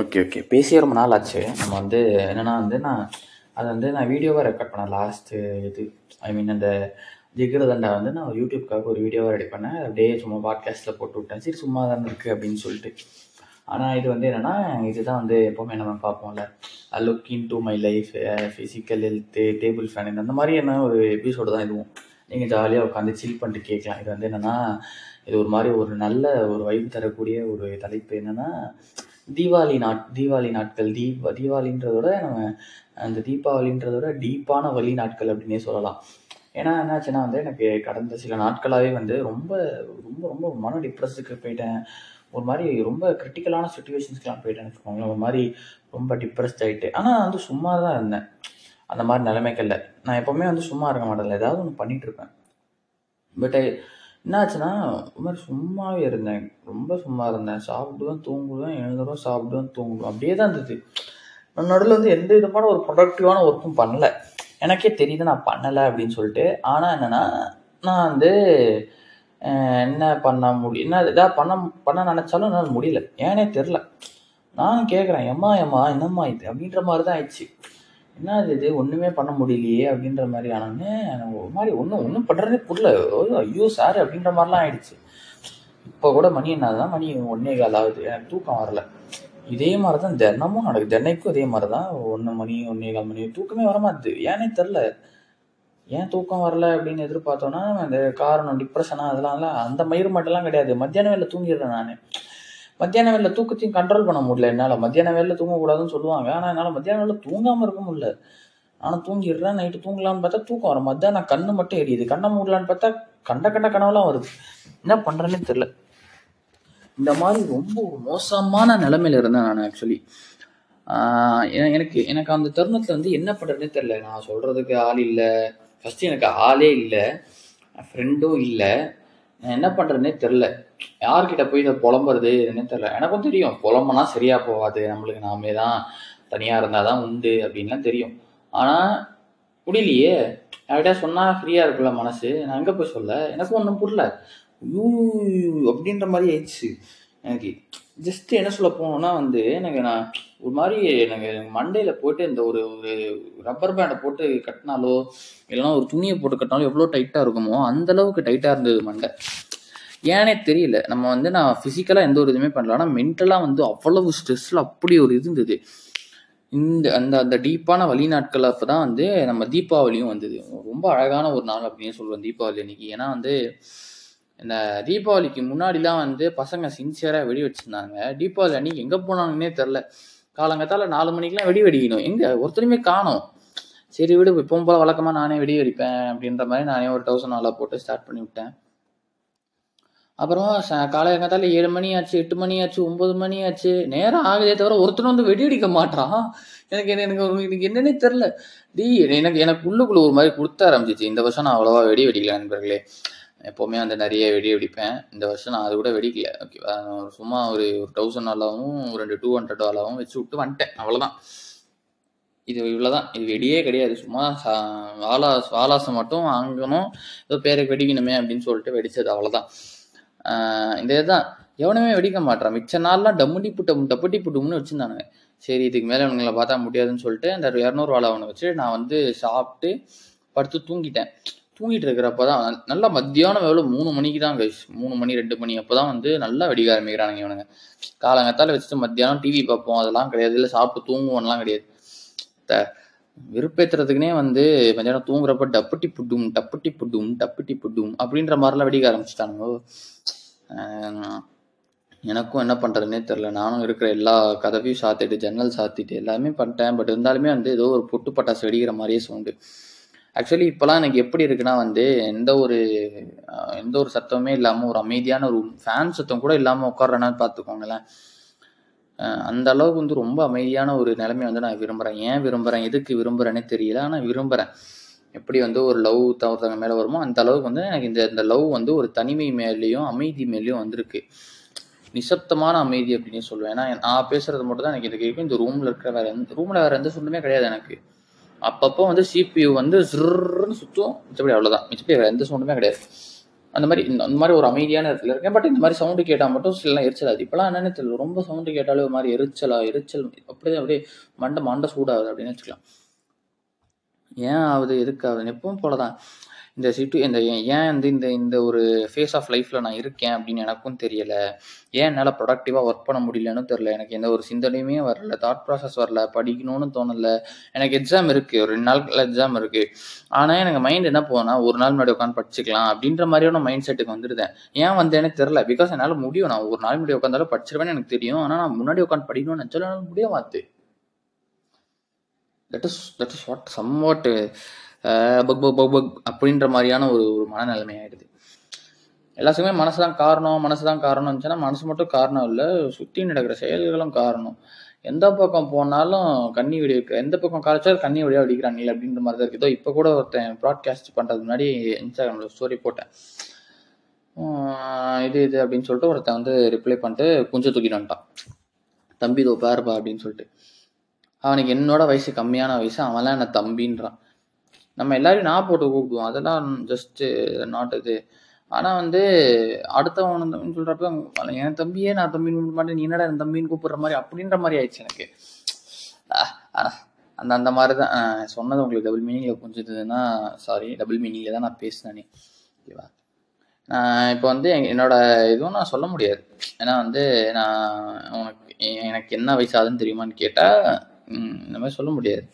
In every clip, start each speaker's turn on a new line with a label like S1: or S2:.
S1: Okay okay பேசியே ரொம்ப நாள் ஆச்சு நம்ம வந்து என்னென்னா வந்து நான் அதை வந்து நான் வீடியோவாக ரெக்கார்ட் பண்ணேன். லாஸ்ட்டு இது ஐ மீன் அந்த ஜிகிரதண்டா வந்து நான் யூடியூப்காக ஒரு வீடியோவாக ரெடி பண்ணேன். அப்படியே சும்மா பாட்காஸ்ட்டில் போட்டு விட்டேன். சரி சும்மா தான் இருக்குது அப்படின்னு சொல்லிட்டு. ஆனால் இது வந்து என்னென்னா இதுதான் வந்து எப்போவுமே நம்ம பார்ப்போம்ல. Look into my life physical health table fan அந்த மாதிரி என்ன ஒரு எபிசோடு தான் இதுவும். நீங்கள் ஜாலியாக உட்காந்து சில் பண்ணிட்டு கேட்கலாம். இது வந்து என்னென்னா இது ஒரு மாதிரி ஒரு நல்ல ஒரு வைப் தரக்கூடிய ஒரு தலைப்பு என்னென்னா தீபாவளி நாட் தீபாவளி நாட்கள். தீப தீபாவளின்றதோட விட நம்ம அந்த தீபாவளின்றத விட டீப்பான வழி நாட்கள் அப்படின்னே சொல்லலாம். ஏன்னா என்னாச்சுன்னா வந்து எனக்கு கடந்த சில நாட்களாகவே வந்து ரொம்ப ரொம்ப ரொம்ப மன டிப்ரெஸுக்கு போயிட்டேன். ஒரு மாதிரி ரொம்ப கிரிட்டிக்கலான சுச்சுவேஷன்ஸ்க்கெலாம் போயிட்டேன்னு வச்சுக்கோங்களேன். ஒரு மாதிரி ரொம்ப டிப்ரெஸ்ட் ஆகிட்டு ஆனால் வந்து சும்மா தான் இருந்தேன். அந்த மாதிரி நிலைமைக்கல்ல நான் எப்போவுமே வந்து சும்மா இருக்க மாட்டேன்ல ஏதாவது ஒன்று பண்ணிகிட்ருப்பேன் பட் என்னாச்சுன்னா ஒரு மாதிரி சும்மாவே இருந்தேன். ரொம்ப சும்மா இருந்தேன். சாப்பிடுவேன் தூங்குவேன். எழுந்துருவேன் சாப்பிடுவேன் தூங்குவேன். அப்படியே தான் இருந்தது. நான் நடுவில் வந்து எந்த விதமான ஒரு ப்ரொடக்டிவான ஒர்க்கும் பண்ணல. எனக்கே தெரியுது நான் பண்ணலை அப்படின்னு சொல்லிட்டு. ஆனால் என்னென்னா நான் வந்து என்ன பண்ண முடியும் என்ன இதாக பண்ண பண்ண நினச்சாலும் என்னால் முடியல. ஏனே தெரில நானும் கேட்குறேன் எம்மா எம்மா என்னம்மா இது? அப்படின்ற மாதிரி தான் ஆயிடுச்சு. என்ன இது? இது ஒன்றுமே பண்ண முடியலையே அப்படின்ற மாதிரி ஆனாங்க. ஒரு மாதிரி ஒன்றும் ஒன்றும் பண்ணுறதே புரியல. ஐயோ, சார் அப்படின்ற மாதிரிலாம் ஆயிடுச்சு. இப்போ கூட மணி என்ன தான் மணி ஒன்னே கால் ஆகுது. எனக்கு தூக்கம் வரல. இதே மாதிரி தான் தினமும் நடக்குது தினைக்கும் இதே மாதிரி தான் ஒன்று மணி ஒன்னே கால் மணி. தூக்கமே வர மாட்டுது. ஏனே தெரில ஏன் தூக்கம் வரல அப்படின்னு எதிர்பார்த்தோன்னா அந்த காரணம் டிப்ரெஷனாக அதெல்லாம் அந்த மயிர் மட்டும்லாம் கிடையாது. மத்தியானம் வேலை தூங்கிடுறேன் நான். மத்தியான வேலை தூக்கத்தையும் கண்ட்ரோல் பண்ண முடியல. என்னால் மத்தியான வேலை தூங்கக்கூடாதுன்னு சொல்லுவாங்க. ஆனால் என்னால் மத்தியான வேலை தூங்காமல் இருக்க முடியல. ஆனால் தூங்கிடுறேன் நைட்டு தூங்கலான்னு பார்த்தா தூக்கம் வரும். மத்தியானம் கண்ணு மட்டும் எரியுது. கண்ணை மூடலான்னு பார்த்தா கண்ட கண்ட கனவுலாம் வருது. என்ன பண்ணுறேன்னே தெரில இந்த மாதிரி ரொம்ப மோசமான நிலமையில இருந்தேன் நான் ஆக்சுவலி எனக்கு எனக்கு அந்த தருணத்தில் வந்து என்ன பண்ணுறதுனே தெரில நான் சொல்கிறதுக்கு ஆள் இல்லை. ஃபஸ்ட்டு எனக்கு ஆளே இல்லை. ஃப்ரெண்டும் இல்லை. நான் என்ன பண்ணுறதுனே தெரில யார்கிட்ட போய் இதை புலம்புறது என்னன்னு தெரில எனக்கும் தெரியும். புலம்புனா சரியாக போகாது. நம்மளுக்கு நாமே தான் தனியாக இருந்தால் தான் உண்டு அப்படின்லாம் தெரியும். ஆனால் முடியலையே யார்கிட்ட சொன்னால் ஃப்ரீயாக இருக்குல்ல மனசு. நான் எங்கே போய் சொல்ல? எனக்கும் ஒன்றும் புரியல. ஐயோ அப்படின்ற மாதிரி ஆயிடுச்சு. எனக்கு ஜஸ்ட் என்ன சொல்ல போனோம்னா வந்து எனக்கு நான் ஒரு மாதிரி எனக்கு மண்டையில் போட்டு இந்த ஒரு ஒரு ரப்பர் பேண்டை போட்டு கட்டினாலோ இல்லைன்னா ஒரு துணியை போட்டு கட்டினாலோ எவ்வளோ டைட்டாக இருக்குமோ அந்த அளவுக்கு டைட்டாக இருந்தது மண்டை. ஏனே தெரியல. நம்ம வந்து நான் ஃபிசிக்கலாக எந்த ஒரு இதுவுமே பண்ணல. ஆனால் மென்டலாக வந்து அவ்வளவு ஸ்ட்ரெஸ்ஸில் அப்படி ஒரு இது இருந்தது. இந்த அந்த அந்த டீப்பான வழிநாட்கள் அப்போ தான் வந்து நம்ம தீபாவளியும் வந்தது. ரொம்ப அழகான ஒரு நாள் அப்படின்னு சொல்லுவோம் தீபாவளி அன்னைக்கு. ஏன்னா வந்து இந்த தீபாவளிக்கு முன்னாடிலாம் வந்து பசங்க சின்சியராக வெடி வச்சுருந்தாங்க. தீபாவளி அன்னைக்கு எங்கே போனாங்கன்னே தெரில காலங்கத்தால் நாலு மணிக்கெலாம் வெடி வெடிக்கணும். எங்கே? ஒருத்தருமே காணும். சரி விடு இப்பவும் போல வழக்கமாக நானே வெடி வெடிப்பேன் அப்படின்ற மாதிரி நானே ஒரு தௌசண்ட் நாளாக போட்டு ஸ்டார்ட் பண்ணி விட்டேன். அப்புறம் ச- காலையங்கத்தால ஏழு மணி ஆச்சு எட்டு மணி ஆச்சு ஒன்பது மணி ஆச்சு நேரம் ஆகுதே தவிர ஒருத்தனும் வந்து வெடி அடிக்க மாட்டான். எனக்கு என்ன- எனக்கு எனக்கு என்னன்னே தெரில டி எனக்கு எனக்கு உள்ளுக்குள்ள ஒரு மாதிரி கொடுத்த ஆரம்பிச்சிச்சு. இந்த வருஷம் நான் அவ்வளோவா வெடி வெடிக்கல நண்பர்களே. எப்போவுமே வந்து நிறைய வெடி வெடிப்பேன். இந்த வருஷம் நான் அது கூட வெடிக்கல. ஓகேவா சும்மா ஒரு ஒரு தௌசண்ட் வாலாவும் ஒரு ரெண்டு டூ ஹண்ட்ரட் வாலாவும் வச்சு விட்டு வந்துட்டேன். அவ்வளோதான் இது இவ்வளோதான் இது வெடியே கிடையாது. சும்மா சா வாலா வாலாசம் மட்டும் வாங்கணும். ஏதோ பேருக்கு வெடிக்கணுமே அப்படின்னு சொல்லிட்டு வெடிச்சது. அவ்வளோதான் இந்த இதுதான். எவனுமே வெடிக்க மாட்டான் மிச்ச நாள்லாம் டம்முடி புட்டம் டப்புட்டி புட்டும்னு வச்சுருந்தானுங்க. சரி இதுக்கு மேலே இவனுங்களை பார்த்தா முடியாதுன்னு சொல்லிட்டு அந்த இரநூறு வாழை அவனை வச்சு நான் வந்து சாப்பிட்டு படுத்து தூங்கிட்டேன். தூங்கிட்டு இருக்கிறப்ப தான் நல்லா மத்தியானம் எவ்வளோ மூணு மணிக்கு தான் கைஸ் மூணு மணி ரெண்டு மணி. அப்போ தான் வந்து நல்லா வெடிக்க ஆரம்பிக்கிறானுங்க இவனுங்க. காலங்கத்தால் வச்சுட்டு மத்தியானம் டிவி பார்ப்போம். அதெல்லாம் கிடையாது. இல்லை சாப்பிட்டு தூங்குவோம்லாம் கிடையாது. த- வந்து கொஞ்ச நேரம் தூங்குறப்ப டப்புட்டி புட்டும் டப்புட்டி புட்டும் டப்புட்டி புட்டும் அப்படின்ற மாதிரிலாம் வெடிக்க ஆரம்பிச்சிட்டானுங்க. எனக்கும் என்ன பண்ணுறதுனே தெரில நானும் இருக்கிற எல்லா கதவையும் சாத்திட்டு ஜன்னல் சாத்திட்டு எல்லாமே பண்ணிட்டேன். பட் இருந்தாலுமே வந்து ஏதோ ஒரு பொட்டு பட்டாசு வெடிக்கிற மாதிரியே சவுண்டு. ஆக்சுவலி இப்போலாம் எனக்கு எப்படி இருக்குன்னா வந்து எந்த ஒரு எந்த ஒரு சத்தமுமே இல்லாமல் ஒரு அமைதியான ரூம் ஃபேன் சத்தம் கூட இல்லாமல் உட்காடுறேன்னு பார்த்துக்கோங்களேன். அந்த அளவுக்கு வந்து ரொம்ப அமைதியான ஒரு நிலைமை வந்து நான் விரும்புகிறேன் ஏன் விரும்புகிறேன் எதுக்கு விரும்புகிறேனே தெரியல. ஆனால் விரும்புகிறேன் எப்படி வந்து ஒரு லவ் ஒருத்தவங்க மேலே வருமோ அந்த அளவுக்கு வந்து எனக்கு இந்த இந்த லவ் வந்து ஒரு தனிமை மேலேயும் அமைதி மேலேயும் வந்திருக்கு. நிசப்தமான அமைதி அப்படின்னு சொல்லுவேன். ஏன்னா நான் பேசுறது மட்டும் தான் எனக்கு இது கேட்கும் இந்த ரூமில் இருக்கிற வேற எந்த ரூமில் வேற எந்த சொல்லுமே கிடையாது எனக்கு. அப்பப்போ வந்து சிபியூ வந்து ஜிர்ன்னு சுற்றும் மிச்சப்படி அவ்வளோதான் மிச்சப்படி வேற எந்த சவுண்டுமே கிடையாது. அந்த மாதிரி இந்த மாதிரி ஒரு அமைதியான இடத்துல இருக்கேன். பட் இந்த மாதிரி சவுண்டு கேட்டால் மட்டும் சிலலாம் எரிச்சல் ஆகுது இப்போலாம் என்னன்னு தெரியல. ரொம்ப சவுண்டு கேட்டாலே ஒரு மாதிரி எரிச்சலா எரிச்சல் அப்படியே அப்படியே மண்டை மண்டை சூடாகுது அப்படின்னு வச்சுக்கலாம். ஏன் ஆகுது? எதுக்கு ஆகுது எப்பவும் போல தான் இந்த சிட்டு இந்த ஏன் ஏன் வந்து இந்த இந்த ஒரு ஃபேஸ் ஆஃப் லைஃப்பில் நான் இருக்கேன் அப்படின்னு எனக்கும் தெரியலை. ஏன் என்னால் ப்ரொடக்டிவாக ஒர்க் பண்ண முடியலன்னு தெரில எனக்கு எந்த ஒரு சிந்தனையுமே வரல. தாட் ப்ராசஸ் வரல. படிக்கணும்னு தோணல. எனக்கு எக்ஸாம் இருக்குது ஒரு ரெண்டு நாள் எக்ஸாம் இருக்குது ஆனால் எனக்கு மைண்ட் என்ன போகும்னா ஒரு நாள் முன்னாடி உட்காந்து படிச்சுக்கலாம் அப்படின்ற மாதிரியான மைண்ட் செட்டுக்கு வந்துருந்தேன் ஏன் வந்தேனே தெரில பிகாஸ் என்னால் முடியும். நான் ஒரு நாள் முன்னாடி உட்காந்தாலும் படிச்சிருவேன்னு எனக்கு தெரியும். ஆனால் நான் முன்னாடி உட்காந்து படிக்கணும்னு நினச்சாலும் என்னால் முடிய மாத்து that is that is what somewhat buck buck buck பக் அப்படின்ற மாதிரியான ஒரு ஒரு மனநிலைமை ஆயிடுது. எல்லாத்துக்குமே மனசு தான் காரணம் மனசு தான் காரணம் இருந்துச்சுன்னா மனசு மட்டும் காரணம் இல்லை சுற்றி நடக்கிற செயல்களும் காரணம். எந்த பக்கம் போனாலும் கண்ணி வெடி எந்த பக்கம் காலைச்சாலும் கண்ணி வழியாக வெடிக்கிறாங்க அப்படின்ற மாதிரி தான் இருக்குது இப்போ கூட ஒருத்தன் ப்ராட்காஸ்ட் பண்ணுறது முன்னாடி இன்ஸ்டாகிராமில் ஸ்டோரி போட்டேன். இது இது அப்படின்னு சொல்லிட்டு ஒருத்தன் வந்து ரிப்ளை பண்ணிட்டு குஞ்சு தூக்கிட்டு வந்துட்டான். தம்பி இதோ பாருப்பா அப்படின்னு சொல்லிட்டு. அவனுக்கு என்னோட வயசு கம்மியான வயசு அவன்லாம் என்ன தம்பின்றான். நம்ம எல்லாரையும் நான் போட்டு கூப்பிடுவோம். அதெல்லாம் ஜஸ்ட்டு நாட் இது. ஆனால் வந்து அடுத்தவன் தம்பின்னு சொல்கிறப்ப என் தம்பியே நான் தம்பின்னு கூப்பிட மாட்டேன். நீ என்னடா என் தம்பின்னு கூப்பிடுற மாதிரி? அப்படின்ற மாதிரி ஆயிடுச்சு எனக்கு. அந்த அந்த மாதிரி தான் சொன்னது உங்களுக்கு டபுள் மீனிங்கில் புரிஞ்சுதுன்னா சாரி டபுள் மீனிங்கில் தான் நான் பேசினேனே ஓகேவா? நான் இப்போ வந்து என்னோட இதுவும் நான் சொல்ல முடியாது. ஏன்னா வந்து நான் உனக்கு எனக்கு என்ன வயசு ஆகுதுன்னு தெரியுமான்னு கேட்டால் இந்த மாதிரி சொல்ல முடியாது.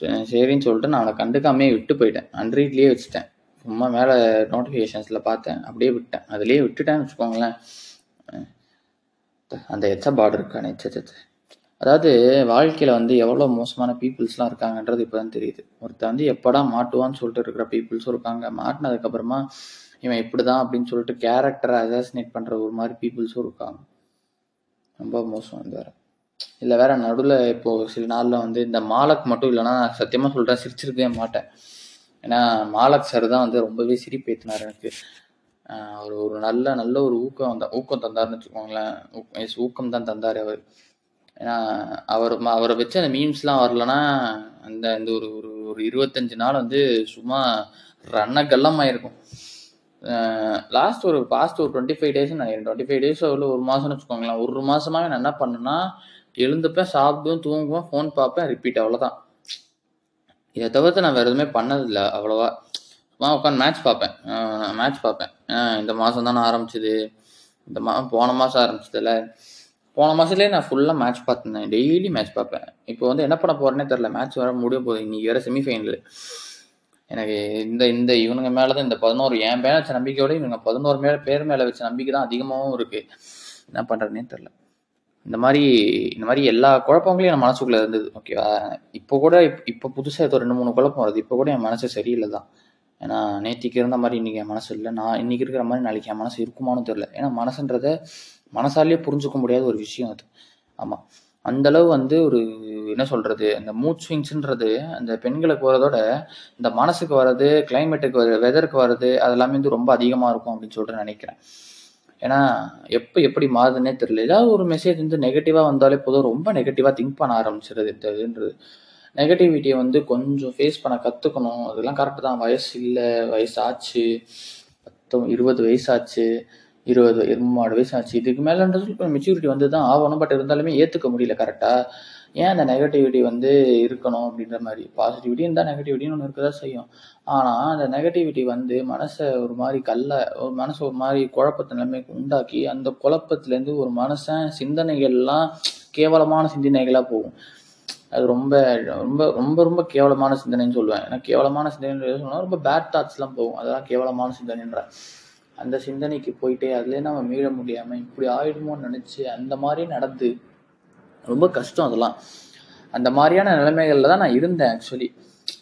S1: சரின்னு சொல்லிட்டு நான் அவனை கண்டுக்காமே விட்டு போயிட்டேன். அன்ரீட்லேயே வச்சுட்டேன். சும்மா மேலே நோட்டிஃபிகேஷன்ஸில் பார்த்தேன். அப்படியே விட்டேன். அதுலேயே விட்டுட்டேன்னு வச்சுக்கோங்களேன். அந்த எச்ச பார்டர் இருக்கானே. எச்ச அதாவது வாழ்க்கையில் வந்து எவ்வளோ மோசமான பீப்புள்ஸ்லாம் இருக்காங்கன்றது இப்போ தான் தெரியுது. ஒருத்தன் வந்து எப்படா மாட்டுவான்னு சொல்லிட்டு இருக்கிற பீப்புள்ஸும் இருக்காங்க. மாட்டினதுக்கப்புறமா இவன் இப்படி தான் அப்படின்னு சொல்லிட்டு கேரக்டரை அசாசினேட் பண்ணுற ஒரு மாதிரி பீப்புள்ஸும் இருக்காங்க. ரொம்ப மோசம் வந்து வேறு. இல்லை வேற நடுவில் இப்போது சில நாளில் வந்து இந்த மாலக் மட்டும் இல்லைன்னா சத்தியமாக சொல்கிறேன் சிரிச்சிருக்கவே மாட்டேன். ஏன்னா மாலக் சார் தான் வந்து ரொம்பவே சிரிப்பு ஏற்றினார் எனக்கு. அவர் ஒரு நல்ல நல்ல ஒரு ஊக்கம் வந்த ஊக்கம் தந்தார்னு வச்சுக்கோங்களேன். எஸ் ஊக்கம் தான் தந்தார் அவர். ஏன்னா அவர் அவரை வச்சு அந்த மீம்ஸ்லாம் வரலன்னா அந்த இந்த ஒரு ஒரு ஒரு இருபத்தஞ்சு நாள் வந்து சும்மா ரன்னகல்லமாயிருக்கும் லாஸ்ட் ஒரு பாஸ்ட் ஒரு டுவெண்ட்டி ஃபைவ் டேஸ் நான் டுவெண்ட்டி ஃபைவ் டேஸ் அவ்வளோ ஒரு மாதம்னு வச்சுக்கோங்களேன். ஒரு மாதமாக நான் என்ன பண்ணேன்னா எழுந்துப்பேன் சாப்பிடுவேன் தூங்குவேன் ஃபோன் பார்ப்பேன் ரிப்பீட் அவ்வளோதான் இதை தவிர்த்து நான் வேறு எதுவுமே பண்ணதில்லை அவ்வளோவா. சும்மா உட்காந்து மேட்ச் பார்ப்பேன். மேட்ச் பார்ப்பேன். இந்த மாதம் தானே ஆரம்பிச்சது. இந்த மா போன மாதம் ஆரம்பிச்சதுல. போன மாதத்துலேயே நான் ஃபுல்லாக மேட்ச் பார்த்துருந்தேன். டெய்லி மேட்ச் பார்ப்பேன். இப்போ வந்து என்ன பண்ண போகிறேனே தெரில மேட்ச் வர முடிய போகுது. இன்னைக்கு வேறு செமிஃபைனல் எனக்கு இந்த இந்த இவனுங்க மேலே தான் இந்த பதினோரு என் மேலே வச்ச நம்பிக்கையோட இவங்க பதினோரு மேலே பேர் மேலே வச்ச நம்பிக்கை தான் அதிகமாகவும் இருக்குது என்ன பண்ணுறதுனே தெரில இந்த மாதிரி இந்த மாதிரி எல்லா குழப்பங்களையும் என் மனசுக்குள்ளே இருந்தது ஓகேவா இப்போ கூட இப் இப்போ புதுசாக ஏதோ ரெண்டு மூணு குழப்பம் வருது. இப்போ கூட என் மனசு சரியில்லை தான் ஏன்னா நேற்றுக்கு இருந்த மாதிரி இன்றைக்கி என் மனசு இல்லை. நான் இன்றைக்கி இருக்கிற மாதிரி நாளைக்கு என் மனசு இருக்குமான்னு தெரில ஏன்னா மனசுன்றத மனசாலேயே புரிஞ்சுக்க முடியாத ஒரு விஷயம் அது. ஆமாம் அந்தளவு வந்து ஒரு என்ன சொல்கிறது அந்த மூட் ஸ்விங்ஸ்ன்றது அந்த பெண்களுக்கு வரதோட இந்த மனசுக்கு வர்றது கிளைமேட்டுக்கு வர வெதருக்கு வர்றது அதெல்லாமே வந்து ரொம்ப அதிகமாக இருக்கும் அப்படின்னு சொல்லிட்டு நினைக்கிறேன். ஏன்னா எப்போ எப்படி மாறுதுன்னே தெரியல. ஏதாவது ஒரு மெசேஜ் வந்து நெகட்டிவாக வந்தாலே போதும். ரொம்ப நெகட்டிவாக திங்க் பண்ண ஆரம்பிச்சிருது இதுன்றது நெகட்டிவிட்டியை வந்து கொஞ்சம் ஃபேஸ் பண்ண கற்றுக்கணும் அதெல்லாம் கரெக்டு தான். வயசு இல்லை. வயசு ஆச்சு பத்து இருபது வயசாச்சு. இருபது இருபது வயசு ஆச்சு இதுக்கு மேலேன்றது இப்போ மெச்சூரிட்டி வந்து தான் ஆகணும். பட் இருந்தாலுமே ஏற்றுக்க முடியல கரெக்டாக ஏன் அந்த நெகட்டிவிட்டி வந்து இருக்கணும் அப்படின்ற மாதிரி? பாசிட்டிவிட்டி இருந்தால் நெகட்டிவிட்டின்னு ஒன்று இருக்க தான் செய்யும். ஆனால் அந்த நெகட்டிவிட்டி வந்து மனசை ஒரு மாதிரி கல்ல ஒரு மனசை ஒரு மாதிரி குழப்பத்தை நிலைமைக்கு உண்டாக்கி அந்த குழப்பத்துலேருந்து ஒரு மனசன் சிந்தனைகள்லாம் கேவலமான சிந்தனைகளாக போகும். அது ரொம்ப ரொம்ப ரொம்ப ரொம்ப கேவலமான சிந்தனைன்னு சொல்லுவேன். ஏன்னா கேவலமான சிந்தனை சொன்னால் ரொம்ப பேட் தாட்ஸ்லாம் போகும். அதெல்லாம் கேவலமான சிந்தனைன்ற. அந்த சிந்தனைக்கு போயிட்டே அதுலேயே நம்ம மீள முடியாமல் இப்படி ஆயிடுமோன்னு நினச்சி அந்த மாதிரி நடந்து ரொம்ப கஷ்டம் அதெல்லாம். அந்த மாதிரியான நிலைமைகளில் தான் நான் இருந்தேன் ஆக்சுவலி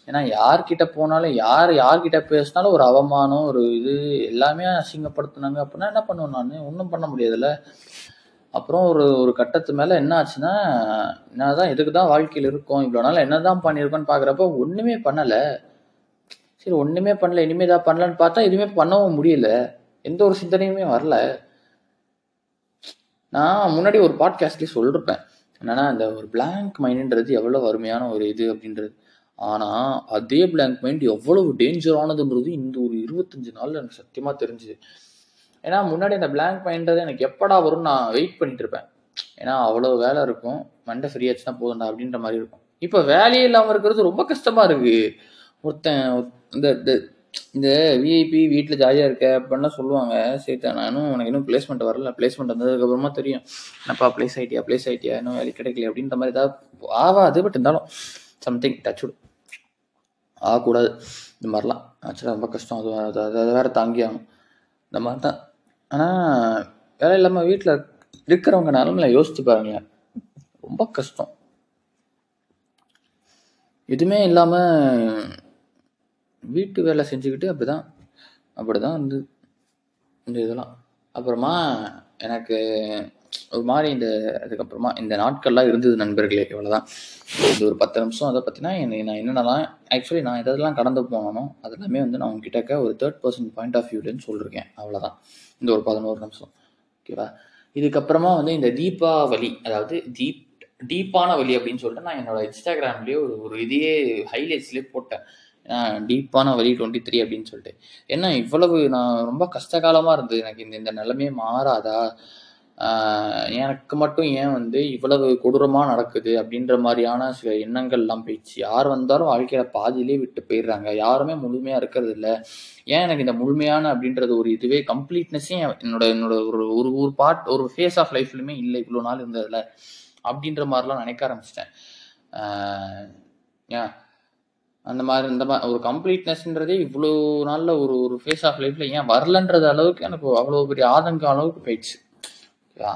S1: ஏன்னா யார்கிட்ட போனாலும் யார் யார்கிட்ட பேசினாலும் ஒரு அவமானம் ஒரு இது எல்லாமே அசிங்கப்படுத்தினாங்க அப்படின்னா என்ன பண்ணுவேன் நான்? ஒன்றும் பண்ண முடியாதுல்ல. அப்புறம் ஒரு ஒரு கட்டத்து மேலே என்ன ஆச்சுன்னா என்ன தான் இதுக்கு தான் வாழ்க்கையில் இருக்கோம் இவ்வளோ நாள் என்ன தான் பண்ணியிருக்கோன்னு பார்க்குறப்ப ஒன்றுமே பண்ணலை. சரி ஒன்றுமே பண்ணல இனிமேல் ஏதாவது பண்ணலான்னு பார்த்தா எதுவுமே பண்ணவும் முடியல. எந்த ஒரு சிந்தனையுமே வரல. நான் முன்னாடி ஒரு பாட்காஸ்ட்லேயே சொல்லிருப்பேன். என்னன்னா அந்த ஒரு பிளாங்க் மைண்டுன்றது எவ்வளோ அருமையான ஒரு இது அப்படின்றது. ஆனால் அதே பிளாங்க் மைண்ட் எவ்வளவு டேஞ்சரானதுன்றது இந்த ஒரு இருபத்தஞ்சு நாளில் எனக்கு சத்தியமாக தெரிஞ்சுது. ஏன்னா முன்னாடி அந்த பிளாங்க் மைண்டது எனக்கு எப்படா வரும்னு நான் வெயிட் பண்ணிட்டு இருப்பேன். ஏன்னா அவ்வளோ வேலை இருக்கும். மண்டை ஃப்ரீயாச்சுன்னா போதும்டா அப்படின்ற மாதிரி இருக்கும். இப்போ வேலையே இல்லாமல் இருக்கிறது ரொம்ப கஷ்டமாக இருக்குது ஒருத்தன் இந்த இந்த விஐபி வீட்டில் ஜாலியாக இருக்க அப்படின்லாம் சொல்லுவாங்க. சரி நானும் எனக்கு இன்னும் பிளேஸ்மெண்ட் வரல. பிளேஸ்மெண்ட் வந்ததுக்கப்புறமா தெரியும். என்னப்பா பிளேஸ் ஆகிட்டியா ப்ளேஸ் ஆகிட்டியா இன்னும் வேலை கிடைக்கல அப்படின்ற மாதிரி ஏதாவது ஆகாது பட் இருந்தாலும் சம்திங் டச் விடும் ஆகக்கூடாது. இந்த மாதிரிலாம். ஆக்சுவலாக ரொம்ப கஷ்டம். அது அது அது அதை வேறு தாங்கி ஆகணும். இந்த மாதிரி தான் ஆனால் வேலை இல்லாமல் வீட்டில் இருக்கிறவங்க நிலமையில யோசிச்சு பாருங்களேன். ரொம்ப கஷ்டம். எதுவுமே இல்லாமல் வீட்டு வேலை செஞ்சுக்கிட்டு அப்படி தான் அப்படி தான் வந்து இந்த இதெல்லாம். அப்புறமா எனக்கு ஒரு மாதிரி இந்த அதுக்கப்புறமா இந்த நாட்கள்லாம் இருந்தது நண்பர்களே இவ்வளோதான் இந்த ஒரு பத்து நிமிஷம். அதை பற்றினா என்னை நான் என்னென்னலாம் ஆக்சுவலி நான் எதெல்லாம் கடந்து போனனோ அதெல்லாமே வந்து நான் உங்ககிட்ட ஒரு தேர்ட் பர்சன் பாயிண்ட் ஆஃப் வியூலன்னு சொல்லியிருக்கேன் அவ்வளோதான் இந்த ஒரு பதினோரு நிமிஷம். ஓகேவா இதுக்கப்புறமா வந்து இந்த தீபாவளி அதாவது தீப் டீப்பான வழி அப்படின்னு சொல்லிட்டு நான் என்னோட இன்ஸ்டாகிராம்லேயே ஒரு ஒரு இதையே ஹைலைட்ஸ்லேயே போட்டேன். டீப்பான வழி டுவெண்ட்டி த்ரீ அப்படின்னு சொல்லிட்டு. ஏன்னா இவ்வளவு நான் ரொம்ப கஷ்டகாலமாக இருந்தது. எனக்கு இந்த இந்த நிலைமையே மாறாதா? எனக்கு மட்டும் ஏன் வந்து இவ்வளவு கொடூரமாக நடக்குது அப்படின்ற மாதிரியான சில எண்ணங்கள்லாம் போயிடுச்சு. யார் வந்தாலும் வாழ்க்கையில் பாதியிலே விட்டு போயிடுறாங்க. யாருமே முழுமையாக இருக்கிறது இல்லை. ஏன் எனக்கு இந்த முழுமையான அப்படின்றது ஒரு இதுவே கம்ப்ளீட்னஸே என்னோட என்னோட ஒரு ஒரு ஒரு பார்ட் ஒரு ஃபேஸ் ஆஃப் லைஃப்லையுமே இல்லை. இவ்வளோ நாள் இருந்ததில்ல அப்படின்ற மாதிரிலாம் நினைக்க ஆரம்பிச்சிட்டேன். ஏன் அந்த மாதிரி இந்த மாதிரி ஒரு கம்ப்ளீட்னஸ்ன்றதே இவ்வளோ நாளில் ஒரு ஒரு ஃபேஸ் ஆஃப் லைஃப்பில் ஏன் வரலன்றது அளவுக்கு எனக்கு அவ்வளோ பெரிய ஆதங்கம் அளவுக்கு போயிடுச்சு.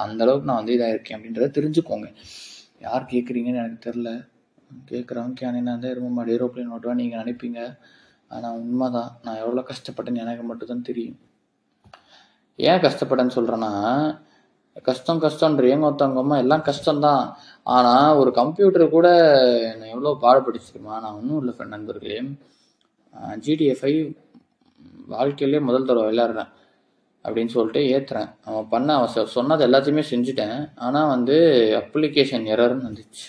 S1: அந்த அளவுக்கு நான் வந்து இதாக இருக்கேன் அப்படின்றத தெரிஞ்சுக்கோங்க. யார் கேட்குறீங்கன்னு எனக்கு தெரில கேட்குறவங்க நான் தான் ரொம்ப மாடி ஏரோப்ளைன் ஓட்டுவேன் நீங்கள் நினைப்பீங்க. ஆனால் உண்மை தான் நான் எவ்வளோ கஷ்டப்பட்டேன்னு எனக்கு மட்டும்தான் தெரியும். ஏன் கஷ்டப்பட்டேன்னு சொல்கிறேன்னா கஷ்டம் கஷ்டன்ற ஏங்க ஒருத்தவங்க எல்லாம் கஷ்டம்தான். ஆனால் ஒரு கம்ப்யூட்டர் கூட என்னை எவ்வளோ பாடுபடுச்சு நான் ஒன்றும் இல்லை ஃப்ரெண்ட் நண்பர்களே. ஜிடிஎஃப் ஃபைவ் வாழ்க்கையிலே முதல் தடவை விளையாடுறேன் அப்படின்னு சொல்லிட்டு ஏற்றுறேன் அவன் பண்ண அவன் சொன்னது எல்லாத்தையுமே செஞ்சுட்டேன். ஆனால் வந்து அப்ளிகேஷன் எரர்னு வந்துச்சு.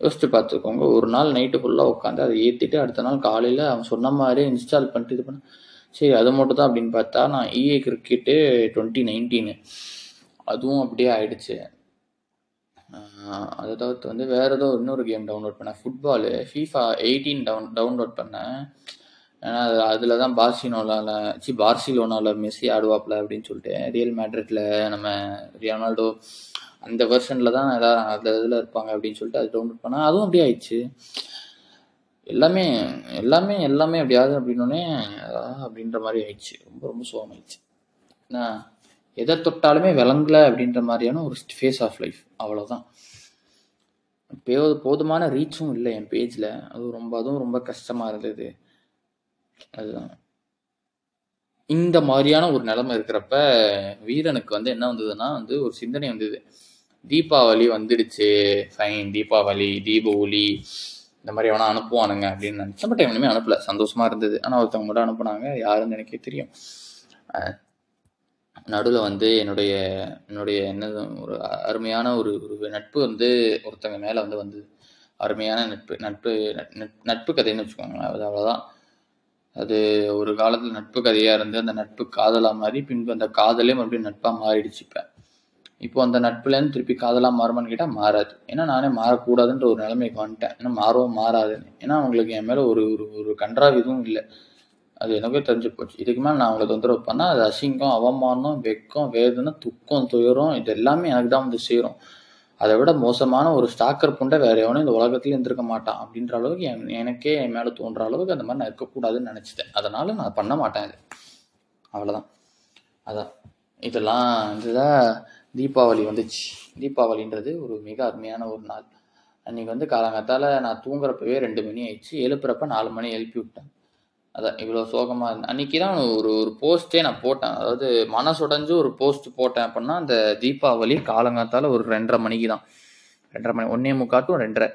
S1: யோசிச்சு பார்த்துக்கோங்க. ஒரு நாள் நைட்டு ஃபுல்லாக உட்காந்து அதை ஏற்றிட்டு அடுத்த நாள் காலையில் அவன் சொன்ன மாதிரியே இன்ஸ்டால் பண்ணிட்டு இது பண்ண சரி அது மட்டும் தான் அப்படின்னு பார்த்தா நான் இஏ கிரிக்கெட்டு டுவெண்ட்டி நைன்டீனு அதுவும் அப்படியே ஆயிடுச்சு. அதை தவிர்த்து வந்து வேற ஏதோ இன்னொரு கேம் டவுன்லோட் பண்ணேன். Football FIFA eighteen down download பண்ணேன். ஏன்னா அது அதில் தான் பார்சிலோனாவில் சி பார்சிலோனாவில் மெஸ்ஸி ஆடுவாப்ல அப்படின்னு சொல்லிட்டு ரியல் மேட்ரிட்டில் நம்ம ரொனால்டோ அந்த வெர்ஷனில் தான் எதாவது அந்த இதில் இருப்பாங்க அப்படின்னு சொல்லிட்டு அது டவுன்லோட் பண்ணேன். அதுவும் அப்படியே ஆயிடுச்சு. எல்லாமே எல்லாமே எல்லாமே அப்படியாவது அப்படின்னோடனே அப்படின்ற மாதிரி ஆயிடுச்சு. ரொம்ப ரொம்ப சோகமாயிடுச்சு என்ன? எதை தொட்டாலுமே விளங்கல அப்படின்ற மாதிரியான ஒரு ஃபேஸ் ஆஃப் லைஃப் அவ்வளோதான் பே போதுமான ரீச்சும் இல்லை என் பேஜில் அது ரொம்ப அதுவும் ரொம்ப கஷ்டமாக இருந்தது. அதுதான். இந்த மாதிரியான ஒரு நிலைமை இருக்கிறப்ப வீரனுக்கு வந்து என்ன வந்ததுன்னா வந்து ஒரு சிந்தனை வந்தது. தீபாவளி வந்துடுச்சு. ஃபைன் தீபாவளி தீப ஒளி இந்த மாதிரி எவனா அனுப்புவானுங்க அப்படின்னு நினச்சேன் பட் எவனுமே அனுப்பல. சந்தோஷமா இருந்தது. ஆனால் ஒருத்தவங்க மட்டும் அனுப்புனாங்க. யாருன்னு எனக்கே தெரியும். நடுவில் வந்து என்னுடைய என்னுடைய என்னது ஒரு அருமையான ஒரு ஒரு நட்பு வந்து ஒருத்தங்க மேலே வந்து வந்தது அருமையான நட்பு நட்பு நட்- நட்பு கதைன்னு வச்சுக்கோங்களேன். அது அவ்வளோதான் அது ஒரு காலத்தில் நட்பு கதையாக இருந்து அந்த நட்பு காதலாக மாறி பின்பு அந்த காதலே மறுபடியும் நட்பாக மாறிடுச்சு இப்போ. இப்போ அந்த நட்புலேருந்து திருப்பி காதலாக மாறுமான்னு கேட்டால் மாறாது. ஏன்னா நானே மாறக்கூடாதுன்ற ஒரு நிலைமைக்கு வந்துட்டேன். ஏன்னா மாறவும் மாறாதுன்னு. ஏன்னா அவங்களுக்கு என் மேலே ஒரு ஒரு ஒரு கன்றாவி இதுவும் இல்லை. அது எனக்கே தெரிஞ்சு போச்சு. இதுக்கு மேலே நான் அவங்களை தொந்தரவு பண்ணால் அது அசிங்கம் அவமானம் வெக்கம் வேதனை துக்கம் துயரம் இது எல்லாமே எனக்கு தான் வந்து சேரும். அதை விட மோசமான ஒரு ஸ்டாக்கர் புண்டை வேற எவனும் இந்த உலகத்துல இருந்திருக்க மாட்டான் அப்படின்ற அளவுக்கு என் எனக்கே என் மேலே தோன்ற அளவுக்கு அந்த மாதிரி நான் இருக்கக்கூடாதுன்னு நினச்சிட்டேன். அதனால நான் பண்ண மாட்டேன் இது. அவ்வளோதான் அதான். இதெல்லாம் இதுதான் தீபாவளி வந்துச்சு. தீபாவளின்றது ஒரு மிக அருமையான ஒரு நாள். அன்னைக்கு வந்து காலங்காத்தால நான் தூங்குறப்பவே ரெண்டு மணி ஆயிடுச்சு. எழுப்புறப்ப நாலு மணி எழுப்பி விட்டேன். அதான் இவ்வளோ சோகமாக இருந்தேன் அன்றைக்கி தான் ஒரு ஒரு போஸ்ட்டே நான் போட்டேன். அதாவது மனசுடைஞ்சு ஒரு போஸ்ட் போட்டேன் அப்படின்னா அந்த தீபாவளி காலங்காத்தால் ஒரு ரெண்டரை மணிக்கு தான் ரெண்டரை மணி ஒன்னே முக்காட்டும் ரெண்டரை.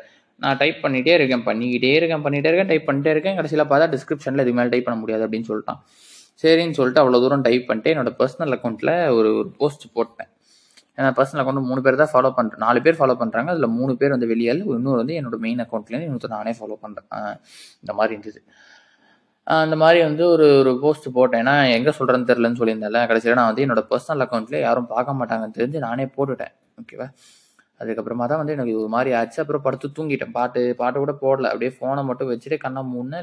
S1: நான் டைப் பண்ணிகிட்டே இருக்கேன் பண்ணிக்கிட்டே இருக்கேன் பண்ணிகிட்டே இருக்கேன் டைப் பண்ணிட்டே இருக்கேன். கடைசியில் பார்த்தா டிஸ்கிரிப்ஷனில் இதுக்கு மேலே டைப் பண்ண முடியாது அப்படின்னு சொல்லிட்டான். சரின்னு சொல்லிட்டு அவ்வளோ தூரம் டைப் பண்ணிட்டு என்னோட பர்சனல் அக்கௌண்ட்டில் ஒரு ஒரு போஸ்ட் போட்டேன். ஏன்னா பர்சனல் அக்கௌண்ட் மூணு பேர் தான் ஃபாலோ பண்ணுறேன் நாலு பேர் ஃபாலோ பண்ணுறாங்க அதில் மூணு பேர் வந்து வெளியால் இன்னொரு வந்து என்னோட மெயின் அக்கௌண்ட்லேருந்து இன்னொருத்தர் நானே ஃபாலோ பண்ணுறேன் இந்த மாதிரி இருந்தது. அந்த மாதிரி வந்து ஒரு ஒரு போஸ்ட் போட்டேன். ஏன்னா எங்கே சொல்கிறேன்னு தெரிலன்னு சொல்லியிருந்தேன்ல கடைசியில் நான் வந்து என்னோட பர்சனல் அக்கௌண்ட்லேயே யாரும் பார்க்க மாட்டாங்கன்னு தெரிஞ்சு நானே போட்டுட்டேன். ஓகேவா அதுக்கப்புறமா தான் வந்து எனக்கு ஒரு மாதிரி ஆச்சு. அப்புறம் படுத்து தூங்கிட்டேன். பாட்டு பாட்டு கூட போடல. அப்படியே ஃபோனை மட்டும் வச்சுட்டு கண்ணை மூணு